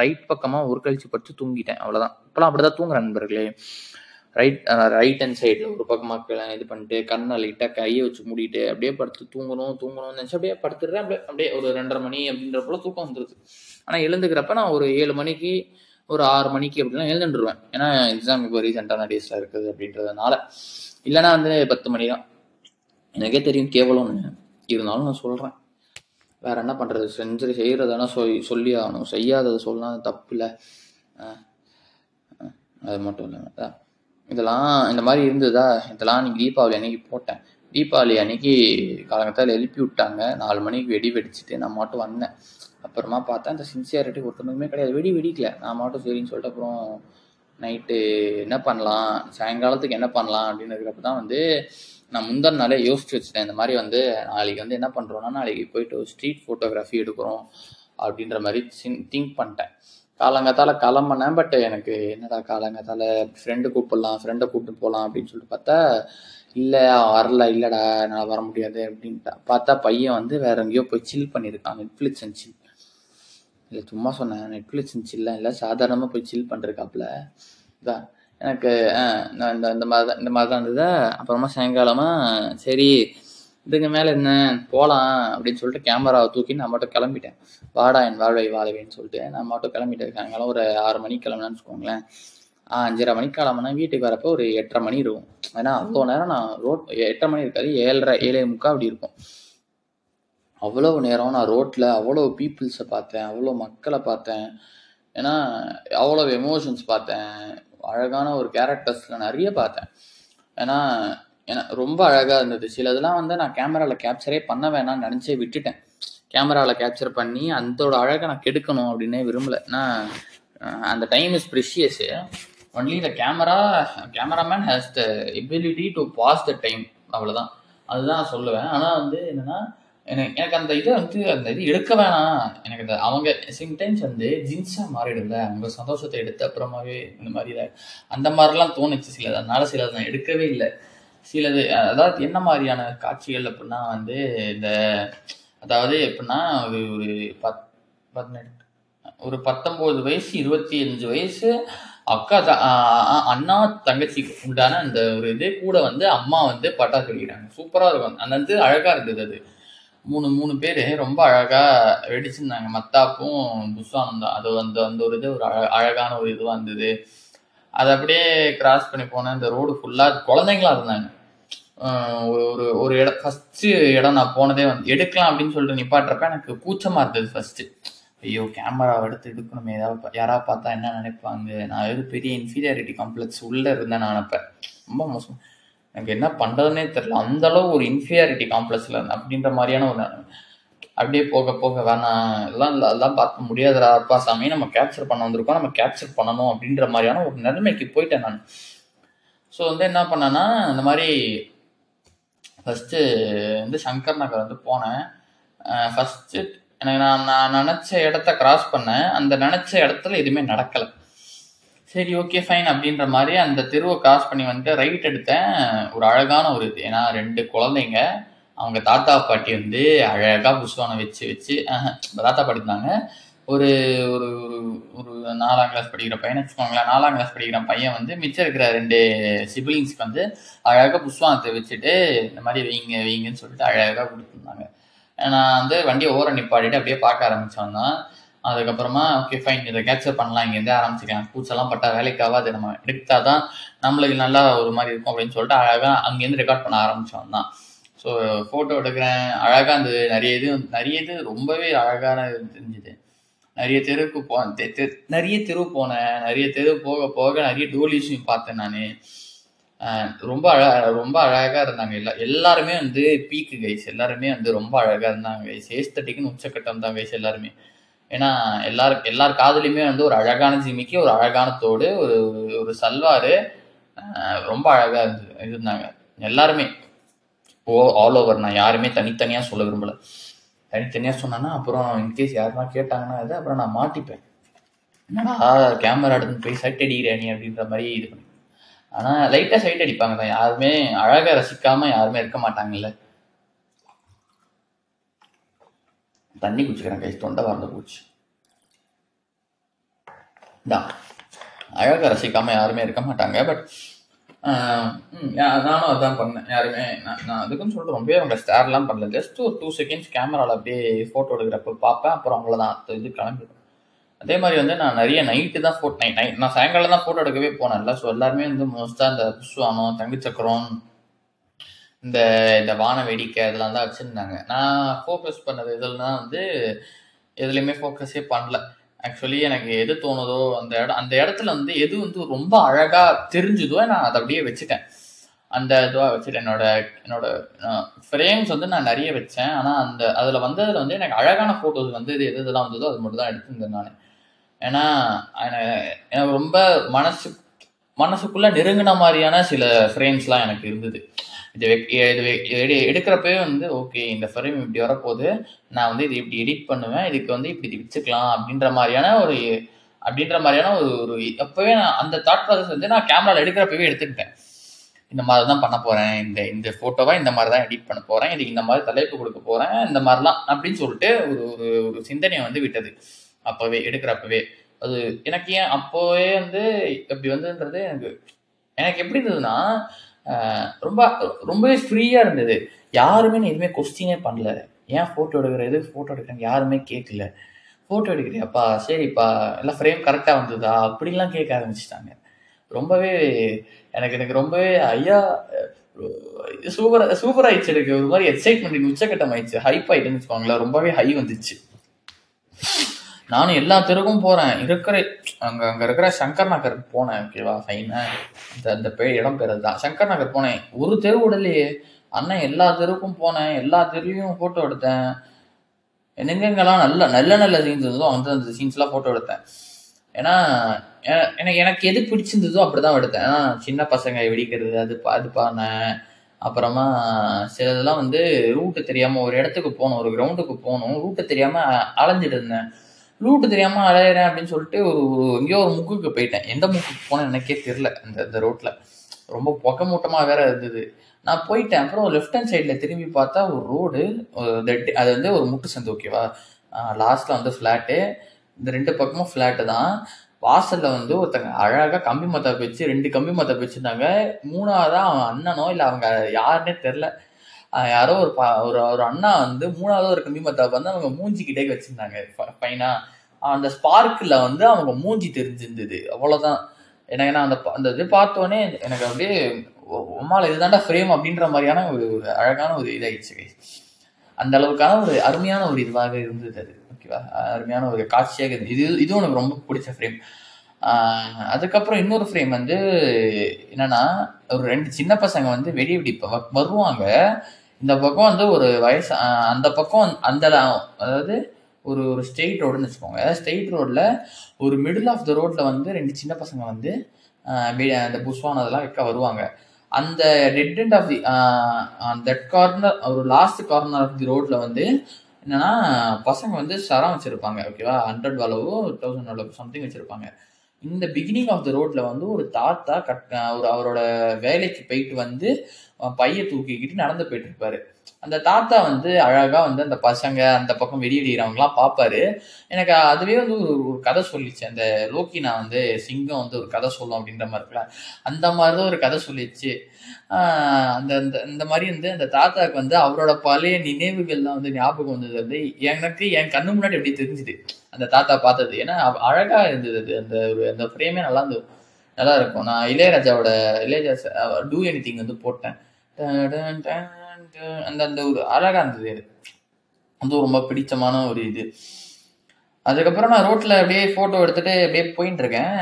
S1: ரைட் பக்கமாக ஒரு கழிச்சு படுத்து தூங்கிட்டேன். அவ்வளோதான் இப்போலாம் அப்படி தான் தூங்குறேன் நண்பர்களே. ரைட் ரைட் ஹேண்ட் சைடில் ஒரு பக்கமாக இது பண்ணிட்டு கண்ணை லைட்டாக கையை வச்சு மூடிட்டு அப்படியே படுத்து தூங்கணும் தூங்கணும்னு நினச்சி அப்படியே படுத்துடுறேன். அப்படியே அப்படியே ஒரு ரெண்டரை மணி அப்படின்ற போல தூக்கம் வந்துடுது ஆனால் எழுந்துக்கிறப்ப நான் ஒரு ஏழு மணிக்கு ஒரு ஆறு மணிக்கு அப்படிலாம் எழுந்துட்டுருவேன் ஏன்னா எக்ஸாம் இப்போ ரீசெண்டான டேஸில் இருக்குது அப்படின்றதுனால. இல்லைன்னா வந்து பத்து மணி தான் எனக்கே தெரியும் கேவலம்னு இருந்தாலும் நான் சொல்கிறேன் வேற என்ன பண்ணுறது செஞ்சு செய்கிறதானா சொல் சொல்லி ஆகணும் செய்யாததை சொல்லலாம் அது தப்பு இல்லை அது மட்டும் இல்லை இதெல்லாம் இந்த மாதிரி இருந்ததா? இதெல்லாம் நீங்கள் தீபாவளி அன்னைக்கு போட்டேன். தீபாவளி அன்னைக்கு காலங்கத்தால் எழுப்பி விட்டாங்க. நாலு மணிக்கு வெடி வெடிச்சிட்டு நான் மட்டும் வந்தேன். அப்புறமா பார்த்தா இந்த சின்சியாரிட்டி ஒருத்தனுக்குமே கிடையாது. வெடி வெடிக்கல. நான் மட்டும் சரின்னு சொல்லிட்டு அப்புறம் நைட்டு என்ன பண்ணலாம்? சாயங்காலத்துக்கு என்ன பண்ணலாம்? அப்படின்னதுக்கப்புறம் தான் வந்து நான் முந்தின நாளே யோசிச்சு வச்சுட்டேன். இந்த மாதிரி வந்து நாளைக்கு வந்து என்ன பண்ணுறோன்னா நாளைக்கு போயிட்டு ஒரு ஸ்ட்ரீட் ஃபோட்டோகிராஃபி எடுக்கிறோம் அப்படின்ற மாதிரி சின் திங்க் பண்ணிட்டேன். காலங்காத்தால் கிளம்புனேன். பட் எனக்கு என்னடா காலங்காத்தால் ஃப்ரெண்டு கூப்பிடலாம் ஃப்ரெண்டை கூப்பிட்டு போகலாம் அப்படின்னு சொல்லிட்டு பார்த்தா இல்லை வரல இல்லைடா என்னால் வர முடியாது அப்படின்ட்டு. பார்த்தா பையன் வந்து வேற எங்கேயோ போய் சில் பண்ணியிருக்கான். நெட்ஃப்ளிக்ஸ் அண்ட் சில் இல்லை சும்மா சொன்னேன். நெட்ஃப்ளிக்ஸ் அண்ட் சில்லாம் இல்லை சாதாரணமாக போய் சில் பண்ணிருக்காப்புல இதான் எனக்கு நான் இந்த இந்த மாதிரி தான் இந்த மாதிரி தான் இருந்ததா. அப்புறமா சாயங்காலமாக சரி இதுக்கு மேலே என்ன போகலாம் அப்படின்னு சொல்லிட்டு கேமராவை தூக்கி நான் மட்டும் கிளம்பிட்டேன். வாடா என் வாழ்வை வாழவேன்னு சொல்லிட்டு நான் மட்டும் கிளம்பிட்டேன். சாயங்காலம் ஒரு ஆறு மணிக்கு கிளம்புனான்னு வச்சுக்கோங்களேன். அஞ்சரை மணிக்கு கிளம்புனா வீட்டுக்கு வரப்போ ஒரு எட்டரை மணி இருக்கும். ஏன்னா அவ்வளோ நேரம் நான் ரோட் எட்டரை மணி இருக்காது ஏழரை ஏழே முக்கால் அப்படி இருக்கும். அவ்வளோ நேரம் நான் ரோட்டில் அவ்வளோ பீப்புள்ஸை பார்த்தேன் அவ்வளோ மக்களை பார்த்தேன். ஏன்னா அவ்வளோ எமோஷன்ஸ் பார்த்தேன். அழகான ஒரு கேரக்டர்ஸில் நிறைய பார்த்தேன். ஏன்னா ஏன்னா ரொம்ப அழகாக இருந்தது. சிலதெல்லாம் வந்து நான் கேமராவில் கேப்சரே பண்ண வேணாம்னு நினச்சே விட்டுட்டேன். கேமராவில் கேப்சர் பண்ணி அதோட அழகை நான் கெடுக்கணும் அப்படின்னே விரும்பலை. ஏன்னா அந்த time is precious only the camera cameraman has the ability to pass the time அவ்வளோதான் அதுதான் சொல்லுவேன். ஆனால் வந்து என்னென்னா எனக்கு எனக்கு அந்த இதை வந்து அந்த இது எடுக்க வேணாம். எனக்கு இந்த அவங்க சிம்டைம்ஸ் வந்து ஜின்ஸாக மாறிடும்ல. அவங்க சந்தோஷத்தை எடுத்து அப்புறமாவே இந்த மாதிரி இதை அந்த மாதிரிலாம் தோணுச்சு சிலது. அதனால சிலது நான் எடுக்கவே இல்லை. சிலது அதாவது என்ன மாதிரியான காட்சிகள் அப்படின்னா வந்து இந்த அதாவது எப்படின்னா ஒரு ஒரு பத் பதினெட்டு ஒரு பத்தொம்போது வயசு இருபத்தி அஞ்சு வயசு அக்கா த- அண்ணா தங்கச்சிக்கு உண்டான அந்த ஒரு இது கூட வந்து அம்மா வந்து பட்டாசு வெடிக்கிறாங்க. சூப்பராக இருக்கும். அந்த வந்து அழகாக இருந்தது அது. மூணு மூணு பேர் ரொம்ப அழகாக வெடிச்சிருந்தாங்க. மத்தாப்பும் புஸ்வானம் தான். அது அந்த அந்த ஒரு இது ஒரு அழ அழகான ஒரு இதுவாக இருந்தது. அதை அப்படியே கிராஸ் பண்ணி போனேன் இந்த ரோடு ஃபுல்லாக குழந்தைங்களா இருந்தாங்க. ஒரு ஒரு ஒரு இடம் ஃபஸ்ட்டு இடம் நான் போனதே வந்து எடுக்கலாம் அப்படின்னு சொல்லிட்டு நிப்பாட்டுறப்ப எனக்கு கூச்சமாக இருந்தது ஃபஸ்ட்டு ஐயோ கேமராவை எடுத்து எடுக்கணுமே. ஏதாவது யாராவது பார்த்தா என்ன நினைப்பாங்க? நான் எது பெரிய இன்ஃபீரியாரிட்டி காம்ப்ளெக்ஸ் உள்ளே இருந்தேன் நான் அப்போ. ரொம்ப மோசம். எனக்கு என்ன பண்ணுறதுனே தெரில அந்த அளவு ஒரு இன்ஃபீரியாரிட்டி காம்ப்ளெக்ஸில் இருந்தேன் அப்படின்ற மாதிரியான ஒரு அப்படியே போக போக வேணாம். எல்லாம் எல்லாம் அதெல்லாம் பார்க்க முடியாதுடா அப்பா சாமி. நம்ம கேப்சர் பண்ண வந்திருக்கோம். நம்ம கேப்சர் பண்ணணும் அப்படின்ற மாதிரியான ஒரு நிலைமைக்கு போயிட்டேன் நான். ஸோ வந்து என்ன பண்ணேன்னா இந்த மாதிரி ஃபஸ்ட்டு வந்து சங்கர் நகர் வந்து போனேன். ஃபஸ்ட்டு எனக்கு நான் நான் நினச்ச இடத்த கிராஸ் பண்ணேன். அந்த நினச்ச இடத்துல எதுவுமே நடக்கலை. சரி ஓகே ஃபைன் அப்படின்ற மாதிரி அந்த தெருவை கிராஸ் பண்ணி வந்துட்டு ரைட் எடுத்தேன். ஒரு அழகான ஒரு இது. ஏன்னா ரெண்டு குழந்தைங்க அவங்க தாத்தா பாட்டி வந்து அழகாக புஷ்வானை வச்சு வச்சு தாத்தா பாட்டி இருந்தாங்க. ஒரு ஒரு ஒரு நாலாம் கிளாஸ் படிக்கிற பையன் வச்சுக்கோங்களேன். நாலாம் கிளாஸ் படிக்கிற பையன் வந்து மிச்சம் இருக்கிற ரெண்டு சிபிலிங்ஸ்க்கு வந்து அழகாக புஷ்வானத்தை வச்சுட்டு இந்த மாதிரி வைங்க வைங்கன்னு சொல்லிட்டு அழகாக கொடுத்துருந்தாங்க. நான் வந்து வண்டியை ஓர நிப்பாட்டிட்டு அப்படியே பார்க்க ஆரம்பித்தோம் தான். அதுக்கப்புறமா ஓகே ஃபைன் இதை கேப்சர் பண்ணலாம் இங்கேருந்தே ஆரம்பிச்சிக்கலாம். பூச்செல்லாம் பட்டா வேலைக்கு ஆகாது நம்ம எடுத்தால் தான் நம்மளுக்கு நல்லா ஒரு மாதிரி இருக்கும் அப்படின்னு சொல்லிட்டு அழகாக அங்கேருந்து ரெக்கார்ட் பண்ண ஆரம்பித்தோம் தான். ஸோ ஃபோட்டோ எடுக்கிறேன். அழகாக இருந்தது நிறைய இது நிறைய இது ரொம்பவே அழகான தெரிஞ்சுது. நிறைய தெருவுக்கு போ தெ- நிறைய தெரு போனேன். நிறைய தெரு போக போக நிறைய டோலிஸையும் பார்த்தேன் நான். ரொம்ப அழ ரொம்ப அழகாக இருந்தாங்க. எல்லா எல்லாருமே வந்து பீக்கு கைஸ் எல்லாருமே வந்து ரொம்ப அழகாக இருந்தாங்க கைஸ் ஏஸ்தட்டிக்குன்னு உச்சக்கட்டம் தான் கைஸ் எல்லாருமே. ஏன்னா எல்லாரும் எல்லார் காதலையுமே வந்து ஒரு அழகான ஜிமிக்கி ஒரு அழகான தோடு ஒரு ஒரு- சல்வார் சல்வாரு ரொம்ப அழகாக இருந்து இருந்தாங்க. எல்லாருமே. ஓ ஆல் ஓவர் நான் யாருமே தனித்தனியாக சொல்ல விரும்பல. தனித்தனியாக சொன்னேன்னா அப்புறம் இன்கேஸ் யாருன்னா கேட்டாங்கன்னா அது அப்புறம் நான் மாட்டிப்பேன். என்னடா கேமரா எடுத்துன்னு போய் சைட் அடிக்கிற நீ அப்படின்ற மாதிரி இது பண்ணி. ஆனால் லைட்டாக சைட் அடிப்பாங்க தான். யாருமே அழகாக ரசிக்காமல் யாருமே இருக்க மாட்டாங்கல்ல. தண்ணி குடிச்சுக்கிறேன் கை தொண்டை வறந்து போச்சு. தான் அழகாக ரசிக்காமல் யாருமே இருக்க மாட்டாங்க. பட் நானும் அதான் பண்ணேன். யாருமே நான் நான் அதுக்குன்னு சொல்லிட்டு ரொம்பவே அவங்க ஸ்டார்லாம் பண்ணல. ஜஸ்ட் ஒரு டூ செகண்ட்ஸ் கேமராவில் அப்படியே ஃபோட்டோ எடுக்கிறப்ப பார்ப்பேன். அப்புறம் அவ்வளோதான் அடுத்த இது கிளம்பிடுவேன் அதே மாதிரி வந்து நான் நிறைய நைட்டு தான் ஃபோட்டோ நைட் நைட் நான் சாயங்காலம் தான் ஃபோட்டோ எடுக்கவே போனேன்ல. ஸோ எல்லாருமே வந்து மோஸ்ட்டாக இந்த புஷ்வானம் தங்கச்சக்கரம் இந்த இந்த வான வேடிக்கை இதெல்லாம் தான் வச்சுருந்தாங்க. நான் ஃபோக்கஸ் பண்ணது இதெல்லாம் வந்து எதுலேயுமே ஃபோக்கஸே பண்ணல. ஆக்சுவலி எனக்கு எது தோணுதோ அந்த இடம் அந்த இடத்துல வந்து எது வந்து ரொம்ப அழகாக தெரிஞ்சுதோ நான் அதை அப்படியே வச்சுட்டேன். அந்த இதுவாக வச்சுட்டேன். என்னோட என்னோட ஃப்ரேம்ஸ் வந்து நான் நிறைய வச்சேன். ஆனால் அந்த அதில் வந்ததில் வந்து எனக்கு அழகான ஃபோட்டோஸ் வந்து இது எது இதெல்லாம் வந்ததோ அது மட்டும் தான் எடுத்திருந்தேன் நான். ஏன்னா எனக்கு ரொம்ப மனசு மனசுக்குள்ளே நெருங்கின மாதிரியான சில ஃப்ரேம்ஸ்லாம் எனக்கு இருந்தது. இது இது எடு எடுக்கிறப்பவே வந்து ஓகே இந்த ஃப்ரேம் இப்படி வரப்போகுது. நான் வந்து இது இப்படி எடிட் பண்ணுவேன். இதுக்கு வந்து இப்படி இது வச்சுக்கலாம் அப்படின்ற மாதிரியான ஒரு அப்படின்ற மாதிரியான ஒரு ஒரு அப்போவே நான் அந்த தாட் ப்ராசஸ் வந்து நான் கேமராவில் எடுக்கிறப்பவே எடுத்துக்கிட்டேன். இந்த மாதிரி தான் பண்ண போகிறேன் இந்த இந்த ஃபோட்டோவை இந்த மாதிரி தான் எடிட் பண்ண போகிறேன் இதுக்கு இந்த மாதிரி தலைப்பு கொடுக்க போகிறேன் இந்த மாதிரிலாம் அப்படின்னு சொல்லிட்டு ஒரு ஒரு ஒரு சிந்தனையை வந்து விட்டது. அப்போவே எடுக்கிறப்பவே. அது எனக்கு ஏன் அப்போவே வந்து இப்படி வந்துன்றது எனக்கு எனக்கு எப்படி இருந்ததுன்னா ரொம்ப ரொம்பவே ஃப்ரீயாக இருந்தது. யாருமே நான் எதுவுமே கொஸ்டினே பண்ணல. ஏன் ஃபோட்டோ எடுக்கிறது? ஃபோட்டோ எடுக்கிறேன் யாருமே கேட்கல ஃபோட்டோ எடுக்கிறியாப்பா? சரிப்பா. எல்லாம் ஃப்ரேம் கரெக்டாக வந்ததா? அப்படிலாம் கேட்க ஆரம்பிச்சிட்டாங்க. ரொம்பவே எனக்கு எனக்கு ரொம்பவே ஐயா சூப்பராக சூப்பர் ஆயிடுச்சு எனக்கு. ஒரு மாதிரி எக்ஸைட்மெண்ட் உச்சக்கட்டம் ஆயிடுச்சு. ஹைப் ஆயிட்டுன்னு வச்சுக்கோங்களேன். ரொம்பவே ஹை வந்துச்சு. நானும் எல்லா தெருக்கும் போகிறேன் இருக்கிற அங்கே அங்கே இருக்கிற சங்கர் நகருக்கு போனேன். ஓகேவா ஃபைனா இந்த அந்த பே இடம் பேர் சங்கர் நகர் போனேன். ஒரு தெரு விடலையே. அண்ணன் எல்லா தெருக்கும் போனேன். எல்லா தெருவையும் ஃபோட்டோ எடுத்தேன். எங்கெங்கெல்லாம் நல்ல நல்ல நல்ல சீன்ஸ் இருந்ததோ அந்த அந்த சீன்ஸ்லாம் ஃபோட்டோ எடுத்தேன். ஏன்னா எனக்கு எனக்கு எது பிடிச்சிருந்ததோ அப்படி தான் எடுத்தேன். ஏன்னா சின்ன பசங்க வெடிக்கிறது அது பா- அது பானேன் அப்புறமா சிலதெல்லாம் வந்து ரூட்டு தெரியாமல் ஒரு இடத்துக்கு போகணும் ஒரு கிரவுண்டுக்கு போகணும் ரூட்டு தெரியாமல் அலைஞ்சிட்டு இருந்தேன். ரூட்டு தெரியாமல் அலையிறேன் அப்படின்னு சொல்லிட்டு ஒரு எங்கேயோ ஒரு முக்குக்கு போயிட்டேன். எந்த முக்குக்கு போனேன் எனக்கே தெரில அந்த அந்த ரோட்டில் ரொம்ப பொக்க மூட்டமாக வேற இருந்தது. நான் போயிட்டேன். அப்புறம் லெஃப்ட் ஹேண்ட் சைடில் திரும்பி பார்த்தா ஒரு ரோடு அது வந்து ஒரு முட்டு சந்து ஓகேவா லாஸ்ட்டில் வந்து ஃப்ளாட்டு இந்த ரெண்டு பக்கமும் ஃப்ளாட்டு தான். வாசலில் வந்து ஒருத்தங்க அழகாக கம்பி மத்தாப்பு வச்சு ரெண்டு கம்பி மத்தாப்பு வச்சுருந்தாங்க. மூணாவதாக அவன் அண்ணனோ இல்லை அவங்க யாருன்னே தெரில யாரோ ஒரு பா ஒரு ஒரு அண்ணா வந்து மூணாவது ஒரு கம்பி மத்தாப்பு வந்து அவங்க மூஞ்சிக்கிட்டே வச்சுருந்தாங்க. ஃபைனா அந்த ஸ்பார்க்கில் வந்து அவங்க மூஞ்சி தெரிஞ்சிருந்தது. அவ்வளோதான் எனக்கு நான் அந்த அந்த இது பார்த்தோன்னே எனக்கு அப்படியே உமால இதுதான்டா ஃப்ரேம் அப்படின்ற மாதிரியான ஒரு ஒரு அழகான ஒரு இதாகிடுச்சு அந்த அளவுக்கான ஒரு அருமையான ஒரு இதுவாக இருந்தது அது. ஓகேவா அருமையான ஒரு காட்சியாக இருந்தது. இது இதுவும் எனக்கு ரொம்ப பிடிச்ச ஃப்ரேம் அதுக்கப்புறம் இன்னொரு ஃப்ரேம் வந்து என்னன்னா ஒரு ரெண்டு சின்ன பசங்க வந்து வெடி வெடிப்ப வருவாங்க. இந்த பக்கம் வந்து ஒரு வயசு அந்த பக்கம் அந்த அதாவது ஒரு ஒரு ஸ்ட்ரெயிட் ரோடுன்னு வச்சுக்கோங்க. ஸ்ட்ரெயிட் ரோட்ல ஒரு மிடில் ஆஃப் த ரோட்ல வந்து ரெண்டு சின்ன பசங்க வந்து அந்த புஷ்வான் அதெல்லாம் வைக்க வருவாங்க. அந்த dead end of the that corner ஒரு லாஸ்ட் கார்னர் ஆஃப் தி ரோட்ல வந்து என்னன்னா பசங்க வந்து சரம் வச்சிருப்பாங்க ஓகேவா ஹண்ட்ரட் அளவோ தௌசண்ட் அளவு சம்திங் வச்சிருப்பாங்க. இந்த பிகினிங் ஆஃப் த ரோட்ல வந்து ஒரு தாத்தா கட் ஒரு அவரோட வேலைக்கு போயிட்டு வந்து பைய தூக்கிக்கிட்டு நடந்து போயிட்டு இருப்பாரு அந்த தாத்தா வந்து அழகா வந்து அந்த பசங்க அந்த பக்கம் வெடியடிக்கிறவங்கலாம் பார்ப்பாரு. எனக்கு அதுவே வந்து ஒரு ஒரு கதை சொல்லிச்சு. அந்த லோக்கி நான் வந்து சிங்கம் வந்து ஒரு கதை சொல்லும் அப்படின்ற மாதிரி இருக்குல்ல. அந்த மாதிரி தான் ஒரு கதை சொல்லிச்சு. அந்த அந்த இந்த மாதிரி வந்து அந்த தாத்தாக்கு வந்து அவரோட பழைய நினைவுகள்லாம் வந்து ஞாபகம் வந்தது. வந்து எனக்கு என் கண்ணு முன்னாடி எப்படி தெரிஞ்சுது. அந்த தாத்தா பார்த்தது. ஏன்னா அழகா இருந்தது அது. அந்த ஒரு அந்த ஃப்ரேமே நல்லா இருந்தது. நல்லா இருக்கும். நான் இளையராஜாவோட இளையராஜா டூ எனி திங் வந்து போட்டேன். அந்த அந்த ஒரு அழகா இருந்தது அது. வந்து ரொம்ப பிடிச்சமான ஒரு இது. அதுக்கப்புறம் நான் ரோட்ல அப்படியே போட்டோ எடுத்துட்டு அப்படியே போயிட்டு இருக்கேன்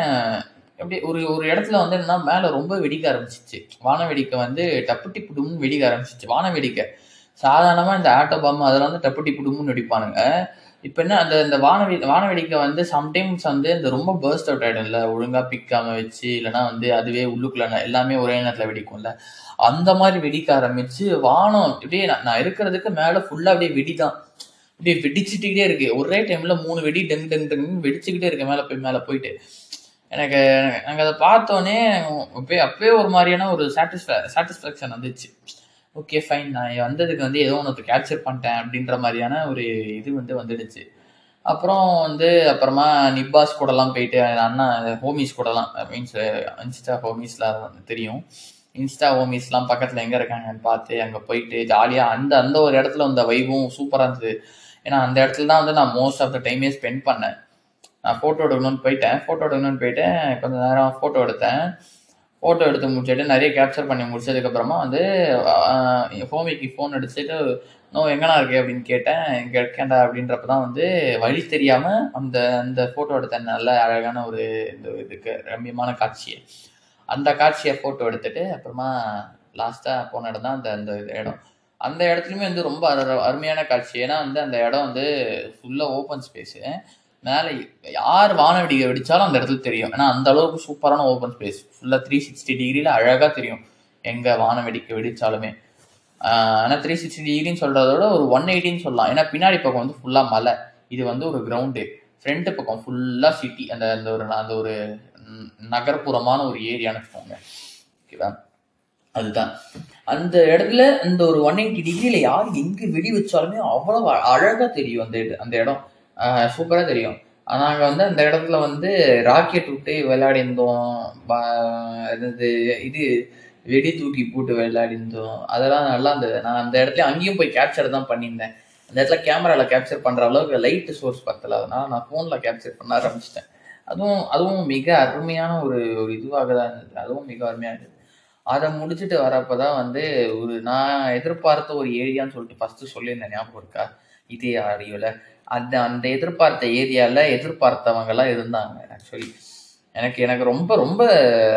S1: அப்படியே ஒரு ஒரு இடத்துல வந்து என்னன்னா மேல ரொம்ப வெடிக்க ஆரம்பிச்சிச்சு. வான வெடிக்கை வந்து டப்புட்டி புடுமுன்னு வெடிக்க ஆரம்பிச்சிச்சு. வான வெடிக்கை சாதாரணமா இந்த ஆட்டோ பாம்பு அதெல்லாம் வந்து டப்புட்டி புடுமுன்னு வெடிப்பானுங்க. இப்போ என்ன அந்த இந்த வானவெடி வானவெடிக்கை வந்து சம்டைம்ஸ் வந்து இந்த ரொம்ப பர்ஸ்ட் அவுட் ஆகிடும்ல ஒழுங்காக பிக்காம வச்சு இல்லைன்னா வந்து அதுவே உள்ளுக்குள்ள எல்லாமே ஒரே நேரத்தில் வெடிக்கும்ல. அந்த மாதிரி வெடிக்க ஆரம்பிச்சு வானம் இப்படியே நான் நான் இருக்கிறதுக்கு மேலே ஃபுல்லாக அப்படியே வெடி தான் அப்படியே வெடிச்சுட்டுக்கிட்டே இருக்கு. ஒரே டைம்ல மூணு வெடி டெங் டெங் டெங்னு வெடிச்சுக்கிட்டே இருக்கு மேலே போய் மேலே போயிட்டு. எனக்கு எனக்கு அதை பார்த்தோன்னே அப்பயே அப்பயே ஒரு மாதிரியான ஒரு சாட்டிஸ்ஃபே சாட்டிஸ்ஃபேக்ஷன் வந்துச்சு. ஓகே ஃபைன் நான் வந்ததுக்கு வந்து ஏதோ ஒன்று கேப்சர் பண்ணிட்டேன் அப்படின்ற மாதிரியான ஒரு இது வந்து வந்துடுச்சு. அப்புறம் வந்து அப்புறமா நிப்பாஸ் கூடலாம் போயிட்டு அண்ணா ஹோமிஸ் கூடலாம் மீன்ஸ் இன்ஸ்டா ஹோமிஸ்லாம் தெரியும். இன்ஸ்டா ஹோமிஸ்லாம் பக்கத்தில் எங்கே இருக்காங்கன்னு பார்த்து அங்கே போயிட்டு ஜாலியாக அந்த அந்த ஒரு இடத்துல அந்த வைபும் சூப்பராக இருந்தது. ஏன்னா அந்த இடத்துல தான் வந்து நான் மோஸ்ட் ஆஃப் த டைமே ஸ்பெண்ட் பண்ணேன். நான் ஃபோட்டோ எடுக்கணும்னு போயிட்டேன். ஃபோட்டோ எடுக்கணும்னு போயிட்டேன் கொஞ்ச நேரம் ஃபோட்டோ எடுத்தேன். ஃபோட்டோ எடுத்து முடிச்சுட்டு நிறைய கேப்சர் பண்ணி முடிச்சதுக்கப்புறமா வந்து ஹோமிக்கு ஃபோன் அடிச்சுட்டு நோ எங்கேண்ணா இருக்கே? அப்படின்னு கேட்டேன். இங்கே இருக்கேன்டா. அப்படின்றப்ப தான் வந்து வழி தெரியாமல் அந்த அந்த ஃபோட்டோ எடுத்த நல்ல அழகான ஒரு இந்த இதுக்கு ரம்மியமான காட்சியை அந்த காட்சியை ஃபோட்டோ எடுத்துட்டு அப்புறமா லாஸ்ட்டாக போன இடம் தான் அந்த அந்த இடம். அந்த இடத்துலையுமே வந்து ரொம்ப அரு- அருமையான காட்சி. ஏன்னா வந்து அந்த இடம் வந்து ஃபுல்லாக ஓப்பன் ஸ்பேஸு மேலே யார் வானவெடிக்கை வெடிச்சாலும் அந்த இடத்துல தெரியும். ஏன்னா அந்த அளவுக்கு சூப்பரான ஓப்பன் ஸ்பேஸ் ஃபுல்லாக த்ரீ சிக்ஸ்டி டிகிரியில் அழகாக தெரியும் எங்கே வானவெடிக்கை வெடிச்சாலுமே. ஆனால் த்ரீ சிக்ஸ்டி டிகிரின்னு சொல்கிறதோட ஒரு ஒன் எயிட்டின்னு சொல்லலாம். ஏன்னா பின்னாடி பக்கம் வந்து ஃபுல்லாக மலை. இது வந்து ஒரு கிரவுண்டு ஃப்ரண்ட்டு பக்கம் ஃபுல்லாக சிட்டி அந்த அந்த ஒரு அந்த ஒரு நகர்ப்புறமான ஒரு ஏரியான்னு வச்சுக்கோங்க. ஓகேவா அதுதான். அந்த இடத்துல இந்த ஒரு ஒன் எயிட்டி டிகிரியில் யார் எங்கே வெடி வச்சாலுமே அவ்வளோ அழகாக தெரியும் அந்த அந்த இடம். சூப்பரா தெரியும். நாங்கள் வந்து அந்த இடத்துல வந்து ராக்கெட் விட்டு விளையாடியிருந்தோம். ப- என்னது இது வெடி தூக்கி போட்டு விளையாடிருந்தோம். அதெல்லாம் நல்லா இருந்தது. நான் அந்த இடத்துல அங்கேயும் போய் கேப்சர் தான் பண்ணியிருந்தேன். அந்த இடத்துல கேமரால கேப்சர் பண்ற அளவுக்கு லைட் சோர்ஸ் பத்தல. அதனால நான் ஃபோன்ல கேப்சர் பண்ண ஆரம்பிச்சிட்டேன். அதுவும் அதுவும் மிக அருமையான ஒரு ஒரு இதுவாக தான் இருந்தது. அதுவும் மிக அருமையாக இருந்தது. அதை முடிச்சுட்டு வரப்போ தான் வந்து ஒரு நான் எதிர்பார்த்த ஒரு ஏரியான்னு சொல்லிட்டு ஃபஸ்ட்டு சொல்லியிருந்தேன். ஞாபகம் இருக்கா? இதே ஆடியோவில் அந்த அந்த எதிர்பார்த்த ஏரியாவில் எதிர்பார்த்தவங்கெல்லாம் இருந்தாங்க ஆக்சுவலி எனக்கு எனக்கு ரொம்ப ரொம்ப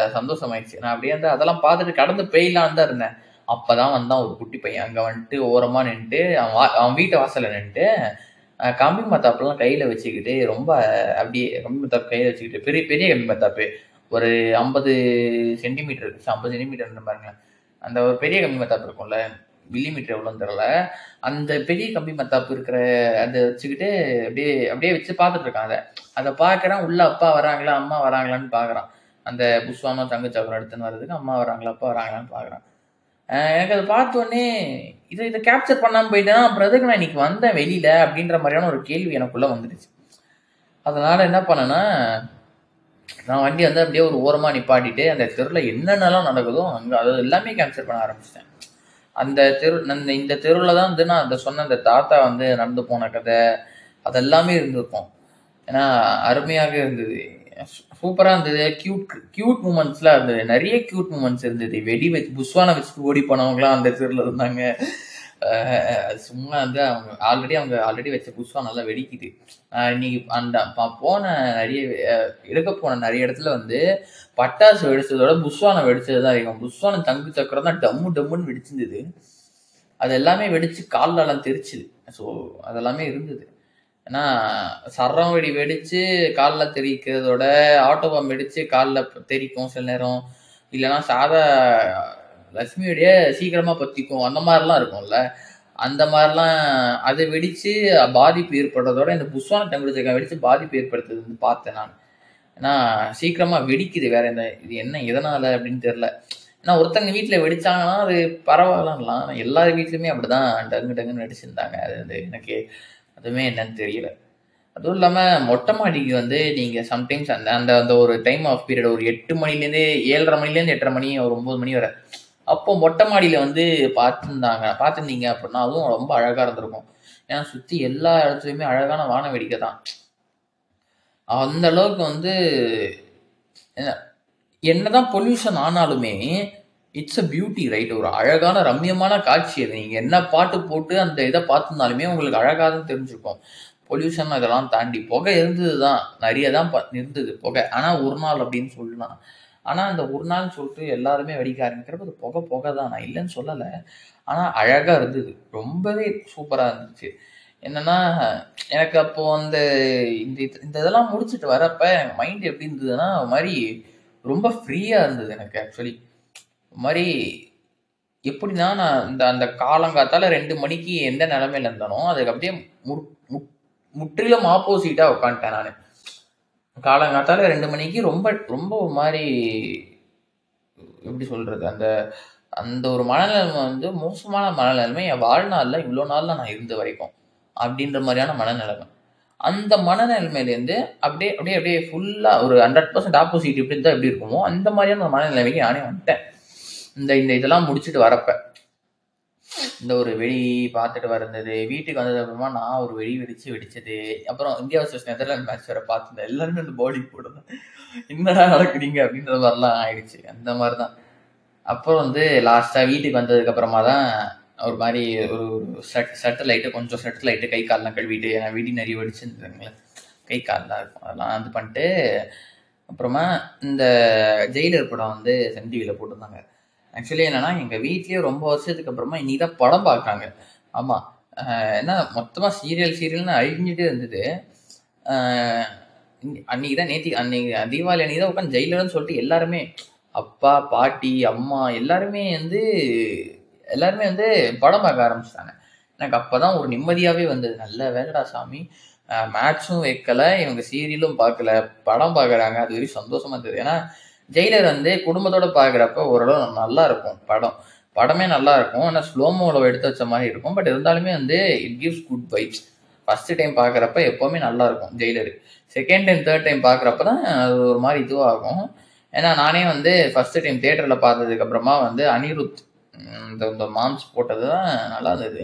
S1: சந்தோஷமாயிடுச்சு. நான் அப்படியே வந்து அதெல்லாம் பார்த்துட்டு கடந்து போயிடலான்னு தான் இருந்தேன். அப்பதான் வந்தான் ஒரு குட்டி பையன். அங்கே வந்துட்டு ஓரமாக நின்றுட்டு அவன் வா- அவன் வீட்டு வாசலில் நின்றுட்டு கம்பி மத்தாப்புலாம் கையில் வச்சுக்கிட்டு ரொம்ப அப்படியே கம்பி மத்தாப்பு கையில் வச்சுக்கிட்டு பெரிய பெரிய கம்பி மத்தாப்பு. ஒரு ஐம்பது சென்டிமீட்டர் ஐம்பது சென்டிமீட்டர் பாருங்களேன். அந்த ஒரு பெரிய கம்பி மத்தாப்பு இருக்கும்ல. மில்லிமீட்டர் எவ்வளோன்னு தெரில அந்த பெரிய கம்பி மத்தாப்பு இருக்கிற அதை வச்சுக்கிட்டு அப்படியே அப்படியே வச்சு பார்த்துட்டு இருக்கான் அதை. அதை பார்க்குறான் உள்ள அப்பா வராங்களா அம்மா வராங்களான்னு பார்க்குறான். அந்த புஷ்வாமா தங்க எடுத்துன்னு வர்றதுக்கு அம்மா வராங்களா அப்பா வராங்களான்னு பார்க்குறான். எனக்கு அதை பார்த்த உடனே இதை இதை கேப்சர் பண்ணாமல் போயிட்டேன்னா அப்புறம் எதுக்கு நான் இன்னைக்கு வந்தேன் வெளியில அப்படின்ற மாதிரியான ஒரு கேள்வி எனக்குள்ளே வந்துடுச்சு. அதனால் என்ன பண்ணேன்னா நான் வண்டி வந்து அப்படியே ஒரு ஓரமாக நிப்பாட்டிட்டு அந்த தெருவில் என்னென்னலாம் நடக்குதோ அங்கே அது எல்லாமே கேப்சர் பண்ண ஆரம்பிச்சிட்டேன். அந்த தெரு அந்த இந்த தெருவில் தான் வந்து நான் அந்த சொன்ன அந்த தாத்தா வந்து நடந்து போன கதை அதெல்லாமே இருந்திருக்கும். ஏன்னா அருமையாக இருந்தது. சூப்பராக இருந்தது. கியூட் கியூட் மூமெண்ட்ஸ்லாம் இருந்தது. நிறைய கியூட் மூமெண்ட்ஸ் இருந்தது. வெடி வச்சு புஷ்வானை வச்சுட்டு ஓடி போனவங்களாம் அந்த தெருவில் இருந்தாங்க. சும்மா வந்து அவங்க ஆல்ரெடி அவங்க ஆல்ரெடி வச்ச புஷ்வா நல்லா வெடிக்குது. இன்னைக்கு அந்த போன நிறைய எடுக்க போன நிறைய இடத்துல வந்து பட்டாசு வெடிச்சதோட புஷ்வானை வெடிச்சது தான் இருக்கும் புஷ்வானை தங்கு சக்கரம் தான் டம்மு டம்முன்னு வெடிச்சிருந்தது. அது எல்லாமே வெடிச்சு கால்லெல்லாம் தெரிச்சுது. ஸோ அதெல்லாமே இருந்தது. ஏன்னா சரம் வெடி வெடிச்சு காலில் தெரிக்கிறதோட ஆட்டோ பாம் வெடிச்சு காலில் தெரிக்கும் சில நேரம். இல்லைன்னா சாதா லக்ஷ்மியுடைய சீக்கிரமா பத்திக்கும். அந்த மாதிரிலாம் இருக்கும்ல. அந்த மாதிரிலாம் அதை வெடிச்சு பாதிப்பு ஏற்படுறதோட இந்த புஷ்வான தங்குச்சக்கம் வெடிச்சு பாதிப்பு ஏற்படுத்துறது வந்து பார்த்தேன் நான். ஏன்னா சீக்கிரமா வெடிக்குது வேற இந்த இது என்ன எதனால அப்படின்னு தெரில ஏன்னா ஒருத்தங்க வீட்டில் வெடிச்சாங்கன்னா அது பரவாயில்லலாம் ஆனால் எல்லார் வீட்லையுமே அப்படிதான். டங்கு டங்குன்னு வெடிச்சிருந்தாங்க. அது வந்து எனக்கு அதுவுமே என்னன்னு தெரியல. அதுவும் இல்லாமல் மொட்டை மாடிக்கு வந்து நீங்கள் சம்டைம்ஸ் அந்த அந்த அந்த ஒரு டைம் ஆஃப் பீரியட் ஒரு எட்டு மணிலேருந்து ஏழரை மணிலேருந்து எட்டரை மணி ஒரு ஒம்பது மணி வரை அப்போ மொட்டை மாடியில் வந்து பார்த்துருந்தாங்க. பார்த்துருந்தீங்க அப்படின்னா அதுவும் ரொம்ப அழகாக இருந்திருக்கும். ஏன்னா சுற்றி எல்லா இடத்துலையுமே அழகான வான வேடிக்கை தான் அந்த அளவுக்கு வந்து என்ன- என்னதான் பொல்யூஷன் ஆனாலுமே இட்ஸ் அ பியூட்டி ரைட் ஒரு அழகான ரம்மியமான காட்சி அது. நீங்கள் என்ன பாட்டு போட்டு அந்த இதை பார்த்துருந்தாலுமே உங்களுக்கு அழகாக தான் தெரிஞ்சிருக்கும். பொல்யூஷன் அதெல்லாம் தாண்டி புகை இருந்தது தான் நிறைய தான் இருந்தது புகை. ஆனால் ஒரு நாள் அப்படின்னு சொல்லலாம். ஆனால் அந்த ஒரு நாள் சொல்லிட்டு எல்லாருமே வெடிக்க ஆரம்பிக்கிறப்ப அது புகை புகை தான் நான் இல்லைன்னு சொல்லலை. ஆனால் அழகாக இருந்தது. ரொம்பவே சூப்பராக இருந்துச்சு. என்னன்னா எனக்கு அப்போ அந்த இந்த இது- இந்த இதெல்லாம் முடிச்சுட்டு வரப்ப எனக்கு மைண்ட் எப்படி இருந்ததுன்னா ஒரு மாதிரி ரொம்ப ஃப்ரீயாக இருந்தது எனக்கு ஆக்சுவலி மாதிரி எப்படின்னா நான் இந்த அந்த காலங்காத்தால ரெண்டு மணிக்கு எந்த நிலமையில இருந்தனோ அதுக்கு அப்படியே முற் மு- முற்றிலும் ஆப்போசிட்டாக உட்காந்துட்டேன் நான். காலங்காத்தால ரெண்டு மணிக்கு ரொம்ப ரொம்ப ஒரு மாதிரி எப்படி சொல்றது? அந்த அந்த ஒரு மனநிலைமை வந்து மோசமான மனநிலைமை. என் வாழ்நாள்ல இவ்வளோ நாள்ல நான் இருந்த வரைக்கும் அப்படின்ற மாதிரியான மனநிலைமை. அந்த மனநிலைமையிலேருந்து அப்படியே அப்படியே அப்படியே ஃபுல்லாக ஒரு ஹண்ட்ரட் பர்சன்ட் ஆப்போசிட் எப்படி இருந்தால் எப்படி இருக்குமோ அந்த மாதிரியான ஒரு மனநிலைமைக்கு நானே வந்துட்டேன். இந்த இந்த இதெல்லாம் முடிச்சுட்டு வரப்ப. இந்த ஒரு வெடி பார்த்துட்டு வந்தது. வீட்டுக்கு வந்தது அப்புறமா நான் ஒரு வெடி வெடிச்சு வெடிச்சது. அப்புறம் இந்தியா வர்சஸ் நெதர்லாந்து மேட்ச் வேற பார்த்துருந்தேன். எல்லாருமே வந்து பவுலிங் போடுவேன் என்னடா நடக்குறீங்க? அப்படின்ற மாதிரிலாம் ஆயிடுச்சு. அந்த மாதிரி தான் அப்புறம் வந்து லாஸ்ட்டாக வீட்டுக்கு வந்ததுக்கு அப்புறமா தான் ஒரு மாதிரி ஒரு சட் சட்டு லைட்டு கொஞ்சம் சட்டு லைட்டு கை கால்லாம் கழுவிட்டு ஏன்னா வீடி நிறைய வெடிச்சுருந்துருங்களேன் கை கால்லாம் இருக்கும். அதெல்லாம் இது பண்ணிட்டு அப்புறமா இந்த ஜெயிலர் படம் வந்து சன் டிவியில் போட்டிருந்தாங்க. ஆக்சுவலி என்னன்னா எங்கள் வீட்லேயே ரொம்ப வருஷத்துக்கு அப்புறமா இன்னைக்கு தான் படம் பார்க்குறாங்க. ஆமாம் என்ன மொத்தமாக சீரியல் சீரியல்னு அழிஞ்சிட்டே இருந்தது. ஆஹ் அன்னைக்கு தான் நேத்தி அன்னைக்கு தீபாவளி அன்னைக்கு தான் உட்காந்து ஜெயிலர்னு சொல்லிட்டு எல்லாருமே அப்பா பாட்டி அம்மா எல்லாருமே வந்து எல்லாருமே வந்து படம் பார்க்க ஆரம்பிச்சிட்டாங்க. எனக்கு அப்பதான் ஒரு நிம்மதியாவே வந்தது. நல்ல வேலைடா சாமி. மேட்ச்சும் வைக்கல இவங்க சீரியலும் பார்க்கல படம் பார்க்குறாங்க. அது வரையும் சந்தோஷமா இருந்தது. ஏன்னா ஜெயிலர் வந்து குடும்பத்தோட பார்க்குறப்ப ஓரளவு நல்லா இருக்கும் படம் படமே நல்லா இருக்கும் ஆனால் ஸ்லோமோவில் எடுத்து வச்ச மாதிரி இருக்கும். பட் இருந்தாலுமே வந்து it gives good vibes first time பார்க்குறப்ப எப்போவுமே நல்லா இருக்கும் Jailer. Second time third time பார்க்குறப்ப தான் அது ஒரு மாதிரி இதுவாகும். ஏன்னா நானே வந்து ஃபர்ஸ்ட் டைம் தேட்டரில் பார்த்ததுக்கப்புறமா வந்து அனிருத் இந்த இந்த மாம்ஸ் போட்டது தான் நல்லா இருந்தது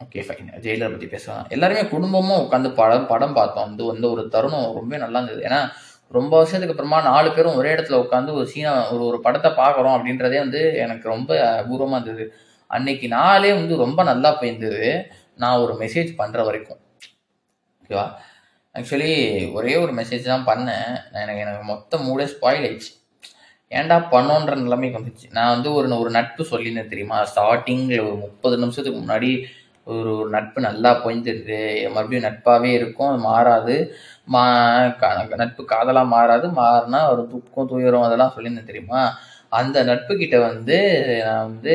S1: ஓகே ஃபைன் ஜெயிலர் பற்றி பேசலாம். எல்லாருமே குடும்பமும் உட்காந்து படம் படம் பார்த்தோம். வந்து வந்து ஒரு தருணம் ரொம்ப நல்லா இருந்தது ஏன்னா ரொம்ப வருஷத்துக்கு அப்புறமா நாலு பேரும் ஒரே இடத்துல உட்காந்து ஒரு சீனா ஒரு ஒரு படத்தை பார்க்குறோம் அப்படின்றதே வந்து எனக்கு ரொம்ப அபூர்வமாக இருந்தது. அன்னைக்கு நாளே வந்து ரொம்ப நல்லா போயிருந்தது. நான் ஒரு மெசேஜ் பண்ணுற வரைக்கும். ஓகேவா ஆக்சுவலி ஒரே ஒரு மெசேஜ் தான் பண்ணேன். எனக்கு எனக்கு மொத்த மூடே ஸ்பாயில் ஆயிடுச்சு. ஏன்டா பண்ணோன்ற நிலைமைக்கு வந்துச்சு. நான் வந்து ஒரு ஒரு நட்பு சொல்லியிருந்தேன் தெரியுமா? ஸ்டார்டிங்கில் ஒரு முப்பது நிமிஷத்துக்கு முன்னாடி ஒரு ஒரு நட்பு நல்லா பொய்ந்துடுது மறுபடியும் நட்பாகவே இருக்கும் அது மாறாது. மா க- நட்பு காதலாக மாறாது. மாறினா ஒரு துக்கம் துயரம் அதெல்லாம் சொல்லியிருந்தேன் தெரியுமா? அந்த நட்பு கிட்ட வந்து நான் வந்து